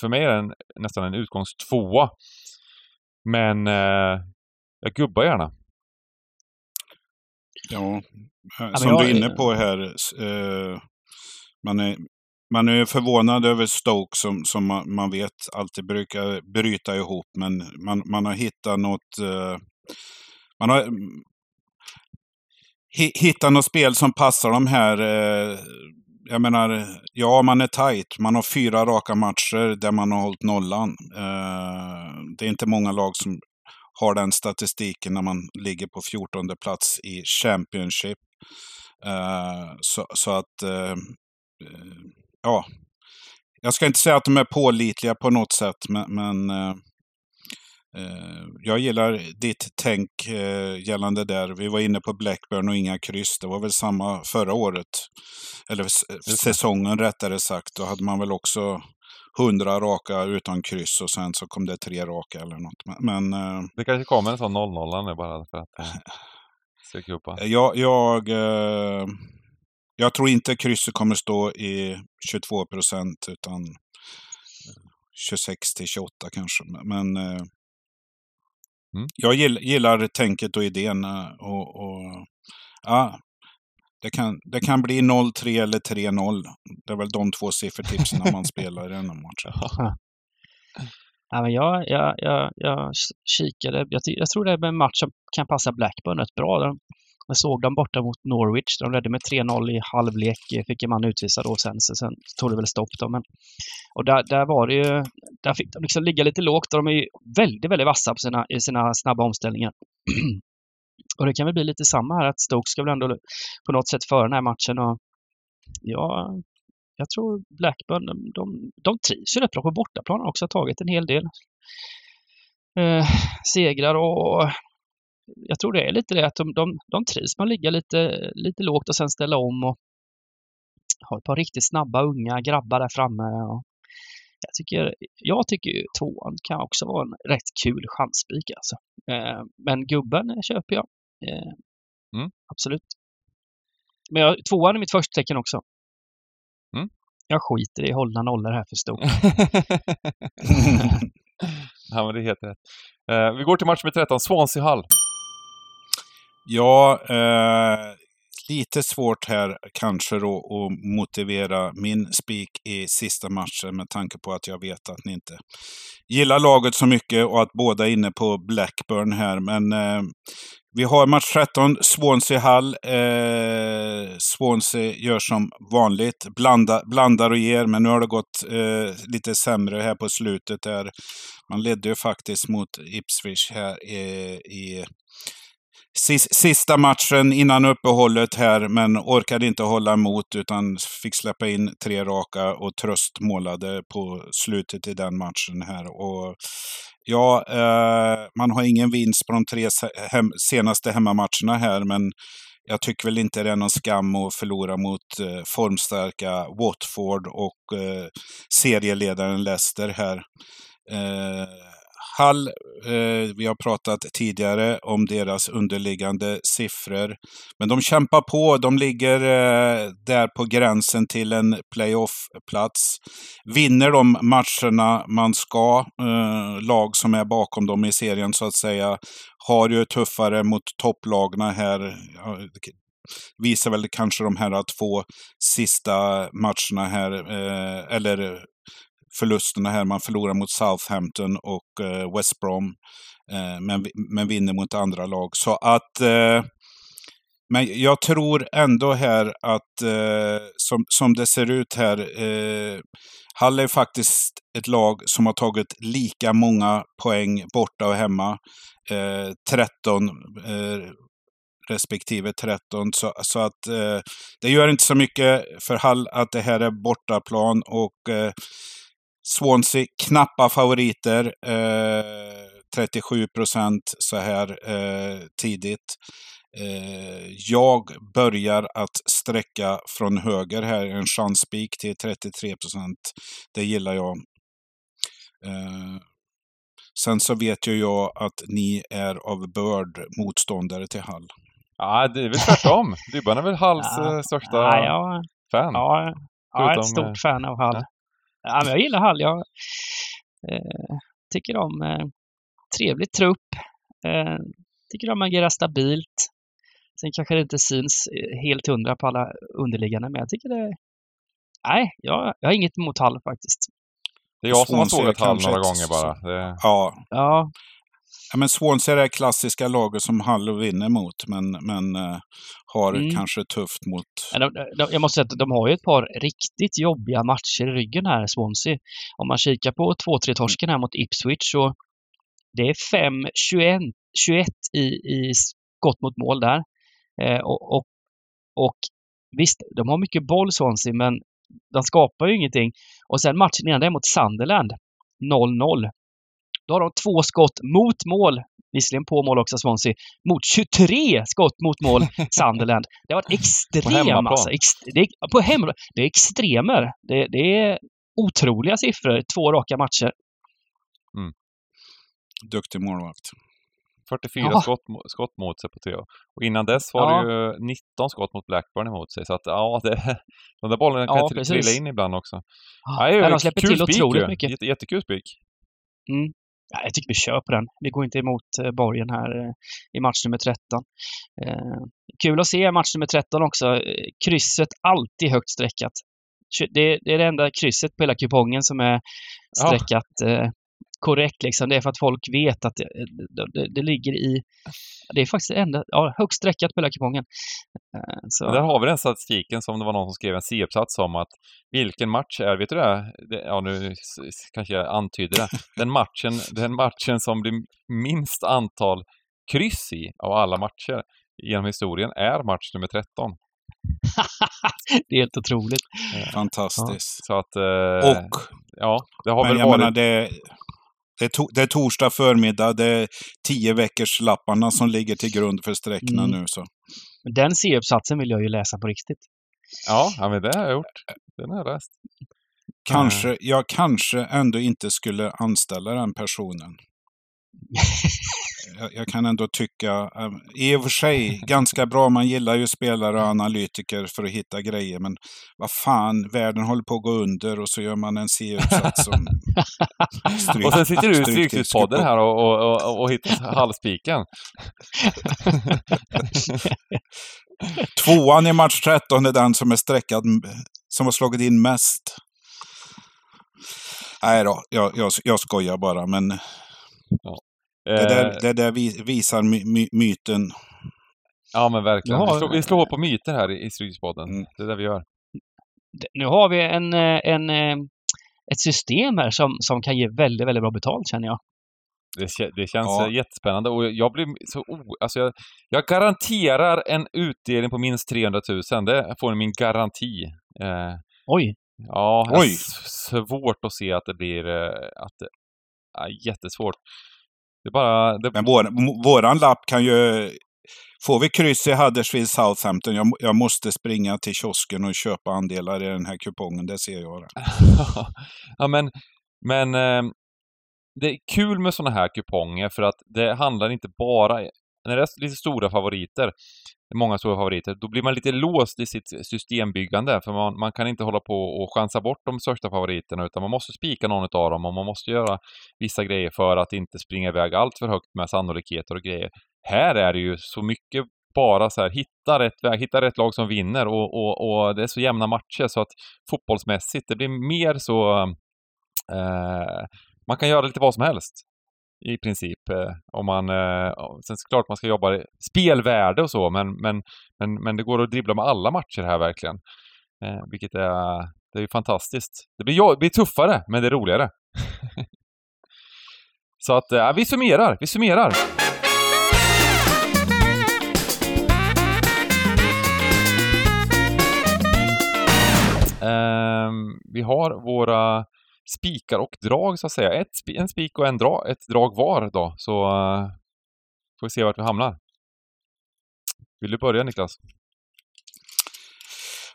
för mig är det nästan en utgångstvåa men eh, jag gubbar gärna. Ja, som jag, du är inne på här. Eh, man, är, man är förvånad över Stoke som, som man, man vet alltid brukar bryta ihop. Men man, man har hittat något... Eh, man har hittat något spel som passar de här eh, jag menar, ja man är tight. Man har fyra raka matcher där man har hållit nollan. Eh, det är inte många lag som har den statistiken när man ligger på 14 plats i Championship. Eh, så, så, att, eh, ja. Jag ska inte säga att de är pålitliga på något sätt, men, men Eh, jag gillar ditt tänk eh, gällande där. Vi var inne på Blackburn och inga kryss. Det var väl samma förra året. Eller säsongen rättare sagt. Då hade man väl också hundra raka utan kryss och sen så kom det tre raka eller något. Men, eh, det kanske kommer en sån 0-0 nu bara för att jag, jag, jag tror inte krysset kommer stå i 22 procent utan 26 till 28 kanske. Men Mm. Jag gillar, gillar tänket och idén. Eh, och, och, ja, det, kan, det kan bli 0-3 eller 3-0. Det är väl de två siffertipsen när man spelar i den matchen. Ja, men jag, jag, jag, jag kikade. Jag, jag tror det är en match som kan passa Blackburn rätt bra. Jag såg dem borta mot Norwich. De ledde med 3-0 i halvlek. Fick en man utvisad då sen, så sen tog det väl stopp då. Men, och där, där var det ju, där fick de liksom ligga lite lågt. De är ju väldigt, väldigt vassa på sina, i sina snabba omställningar. och det kan väl bli lite samma här, att Stoke ska väl ändå på något sätt föra den här matchen. Och ja, jag tror Blackburn, de, de, de trivs ju rätt bra på bortaplan också, har tagit en hel del eh, segrar och jag tror det är lite det att de, de, de trivs med att ligga lite, lite lågt och sen ställa om och ha ett par riktigt snabba unga grabbar där framme. Och jag tycker, jag tycker ju tvåan kan också vara en rätt kul chansspik alltså. Eh, men gubben köper jag. Eh, mm. Absolut. Men jag, tvåan är mitt första tecken också. Mm. Jag skiter i hållna nollor här för stort. ja, men det är helt rätt. Eh, vi går till match med 13, Swansea Hall. Ja, eh, lite svårt här kanske då att motivera min spik i sista matchen med tanke på att jag vet att ni inte gillar laget så mycket och att båda är inne på Blackburn här. Men eh, vi har match 13, Swansea Hall. Eh, Swansea gör som vanligt, Blanda, blandar och ger, men nu har det gått eh, lite sämre här på slutet. Där. Man ledde ju faktiskt mot Ipswich här eh, i, i sista matchen innan uppehållet här, men orkade inte hålla emot utan fick släppa in tre raka och tröstmålade på slutet i den matchen här. Och ja, eh, man har ingen vinst på de tre hem senaste hemmamatcherna här, men jag tycker väl inte det är någon skam att förlora mot eh, formstarka Watford och eh, serieledaren Leicester här. Eh, Hall, eh, vi har pratat tidigare om deras underliggande siffror. Men de kämpar på, de ligger eh, där på gränsen till en playoff-plats. Vinner de matcherna man ska, eh, lag som är bakom dem i serien så att säga, har ju tuffare mot topplagna här. Ja, visar väl kanske de här två sista matcherna här, eh, eller förlusterna här. Man förlorar mot Southampton och eh, West Brom. Eh, men, men vinner mot andra lag. Så att eh, men jag tror ändå här att eh, som, som det ser ut här, eh, Hall är faktiskt ett lag som har tagit lika många poäng borta och hemma. Eh, 13 eh, respektive 13. Så, så att eh, det gör inte så mycket för Hall att det här är bortaplan och eh, Swansea knappa favoriter. Eh, 37 procent så här eh, tidigt. Eh, jag börjar att sträcka från höger här, en chanspik till 33 procent. Det gillar jag. Eh, sen så vet ju jag att ni är av börd motståndare till Hall. Ja, det är väl tvärtom. Dybban är väl Halls ja. Eh, största ja, ja. fan? Ja, jag är ett stort fan av Hall. Ja. Men jag gillar Hall. Jag eh, tycker om eh, trevlig trupp. Eh, tycker de agerar stabilt. Sen kanske det inte syns eh, helt hundra på alla underliggande, men jag tycker det... Nej, jag, jag har inget emot Hall faktiskt. Det är jag som har sågat Hall några gånger bara. Det... Ja. ja. Ja, men Swansea är det klassiska laget som Hull vinner mot, men, men uh, har mm. kanske tufft mot... De, de, jag måste säga att de har ju ett par riktigt jobbiga matcher i ryggen här, Swansea. Om man kikar på 2-3 torsken här mot Ipswich så det är 5-21 21 i, i skott mot mål där. Eh, och, och, och, visst, de har mycket boll Swansea, men de skapar ju ingenting. Och sen matchen innan det mot Sunderland, 0-0. Då har de två skott mot mål, visserligen på mål också Swansea, mot 23 skott mot mål Sunderland. Det har varit extrem massa. Ex, det, är, på hemmaplan. Det är extremer. Det, det, är otroliga siffror, två raka matcher. Mm. Duktig målvakt. 44 ja. skott, skott mot sig på tre. Och innan dess var ja. det ju 19 skott mot Blackburn emot sig. Så att ja, det, de där bollarna kan ja, trilla in ibland också. Ja, ja, de släpper till otroligt mycket. Jätte, jättekul spik. Mm. Ja, jag tycker vi kör på den. Vi går inte emot eh, borgen här eh, i match nummer 13. Eh, kul att se match nummer 13 också. Krysset alltid högt streckat. Det, det är det enda krysset på hela kupongen som är streckat ja korrekt liksom. Det är för att folk vet att det, det, det ligger i... Det är faktiskt enda, ja, högst streckat på hela kupongen. Eh, så. Där har vi den statistiken som det var någon som skrev en C-uppsats om att vilken match är, vet du det? det ja, nu kanske jag antyder det. Den matchen, den matchen som blir minst antal kryss i av alla matcher genom historien är match nummer 13. det är helt otroligt. Fantastiskt. Ja. Så att, eh, och, ja, det har men väl varit... Menar, det, det är, to det är torsdag förmiddag, det är tio veckors lapparna som ligger till grund för sträckorna mm. nu. Så. Den C-uppsatsen vill jag ju läsa på riktigt. Ja, ja men det har jag gjort. Den har jag läst. Kanske, jag kanske ändå inte skulle anställa den personen. jag, jag, kan ändå tycka, um, i och för sig ganska bra, man gillar ju spelare och analytiker för att hitta grejer, men vad fan, världen håller på att gå under och så gör man en C-uppsats som stryk, Och sen sitter du i Stryktipspodden här och, och, och, och hittar halvspiken. Tvåan i match 13 är den som är sträckad, som har slagit in mest. Nej då, jag, jag, jag skojar bara, men Ja. Det, där, eh. det där visar my, my, myten. Ja men verkligen. Ja, vi, slår, vi slår på myter här i, i. Mm. Det är det vi gör. Nu har vi en, eh, en, eh, ett system här som, som kan ge väldigt, väldigt bra betalt känner jag. Det, det känns ja. jättespännande och jag blir så o... Alltså jag, jag garanterar en utdelning på minst 300 000. Det får ni min garanti. Eh, Oj! Ja, Oj. svårt att se att det blir... Att det, ja, jättesvårt. Det bara... Det... Men vår, våran lapp kan ju... Får vi kryss i Huddersfield Southampton, jag, jag måste springa till kiosken och köpa andelar i den här kupongen, det ser jag. ja, men, men eh, det är kul med sådana här kuponger för att det handlar inte bara... När det är lite stora favoriter, många stora favoriter, då blir man lite låst i sitt systembyggande för man, man kan inte hålla på och chansa bort de största favoriterna utan man måste spika någon av dem och man måste göra vissa grejer för att inte springa iväg allt för högt med sannolikheter och grejer. Här är det ju så mycket bara så här, hitta rätt väg, hitta rätt lag som vinner och, och, och det är så jämna matcher så att fotbollsmässigt, det blir mer så eh, man kan göra lite vad som helst. I princip. Eh, om man, eh, sen klart man ska jobba spelvärde och så, men, men, men, men det går att dribbla med alla matcher här verkligen. Eh, vilket är, det är ju fantastiskt. Det blir, det blir tuffare, men det är roligare. så att, eh, vi summerar, vi summerar. Um, vi har våra spikar och drag så att säga. Ett, en spik och en dra, ett drag var då, så uh, får vi se vart vi hamnar. Vill du börja Niklas?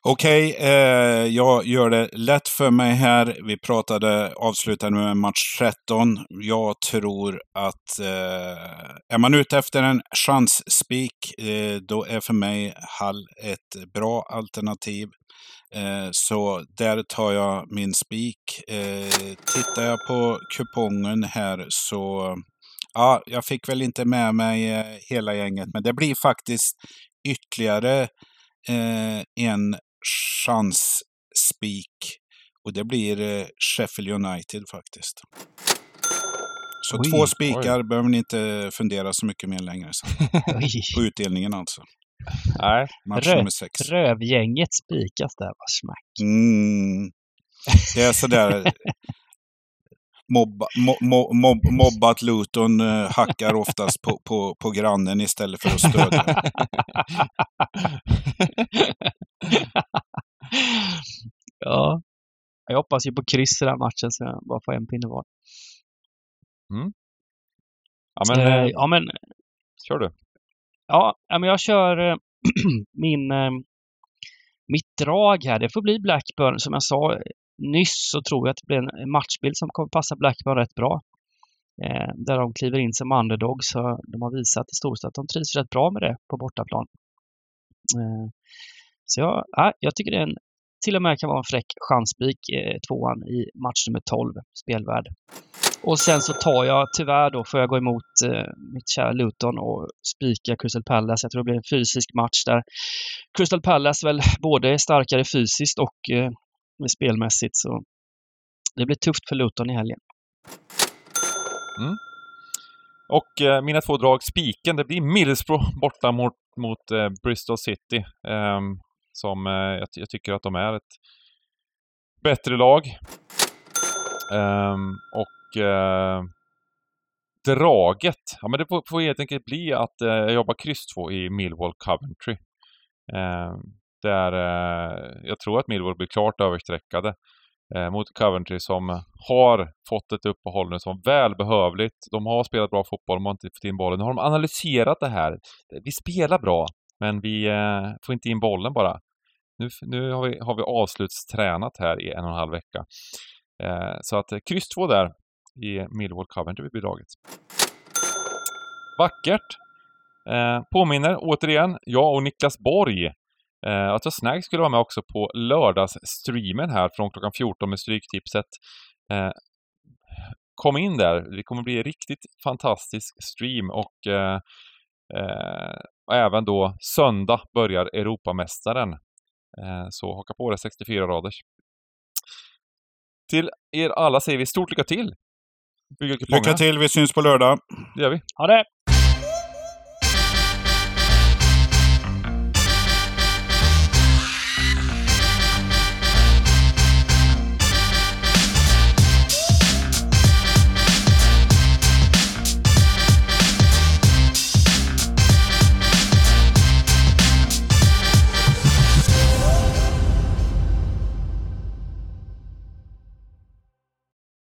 Okej, okay, eh, jag gör det lätt för mig här. Vi pratade, avslutade med match 13. Jag tror att eh, är man ute efter en chansspik, eh, då är för mig Hall ett bra alternativ. Eh, så där tar jag min spik. Eh, tittar jag på kupongen här så Ja, jag fick väl inte med mig eh, hela gänget, men det blir faktiskt ytterligare eh, en chansspik. Och det blir eh, Sheffield United faktiskt. Så oj, två spikar oj. behöver ni inte fundera så mycket mer längre sen. på utdelningen alltså. Nej. Match Rö nummer sex. Rövgänget spikas där, var smack. Mm. Det är sådär. Mobba, mo, mo, mob, mobbat Luton uh, hackar oftast på, på, på grannen istället för att stödja. ja. Jag hoppas ju på kryss i den matchen så jag bara får en pinne var. Mm. Ja, men, uh, ja, men... Kör du. Ja, men jag kör eh, min, eh, mitt drag här. Det får bli Blackburn. Som jag sa eh, nyss så tror jag att det blir en matchbild som kommer passa Blackburn rätt bra. Eh, där de kliver in som underdog så de har visat i stort sett att de trivs rätt bra med det på bortaplan. Eh, så jag, ja, jag tycker det är en, till och med kan vara en fräck chansspik, eh, tvåan i match nummer 12, spelvärd. Och sen så tar jag, tyvärr då, får jag gå emot eh, mitt kära Luton och spika Crystal Palace. Jag tror det blir en fysisk match där Crystal Palace väl både är starkare fysiskt och eh, spelmässigt. Så det blir tufft för Luton i helgen. Mm. Och eh, mina två drag, spiken, det blir Middlesbrough borta mot, mot eh, Bristol City. Eh, som eh, jag, jag, tycker att de är ett bättre lag. Ehm, och och draget, ja men det får, får helt enkelt bli att uh, jag jobbar kryss 2 i Millwall Coventry. Eh, där eh, jag tror att Millwall blir klart översträckade mot Coventry som har fått ett uppehåll nu som välbehövligt. De har spelat bra fotboll, de har inte fått in bollen. Nu har de analyserat det här. Vi spelar bra, men vi får inte in bollen bara. Nu, nu har, vi, har vi avslutstränat här i en och en halv vecka. Eh, så att kryss 2 där i Millwall Coventry-bidraget. Vackert! Eh, påminner återigen, jag och Niklas Borg eh, att Snag skulle vara med också på lördagsstreamen här från klockan 14 med Stryktipset. Eh, kom in där, det kommer bli en riktigt fantastisk stream och eh, eh, även då söndag börjar Europamästaren. Eh, så haka på det 64 raders. Till er alla säger vi stort lycka till! Lycka till, vi syns på lördag. Det gör vi. Ha det!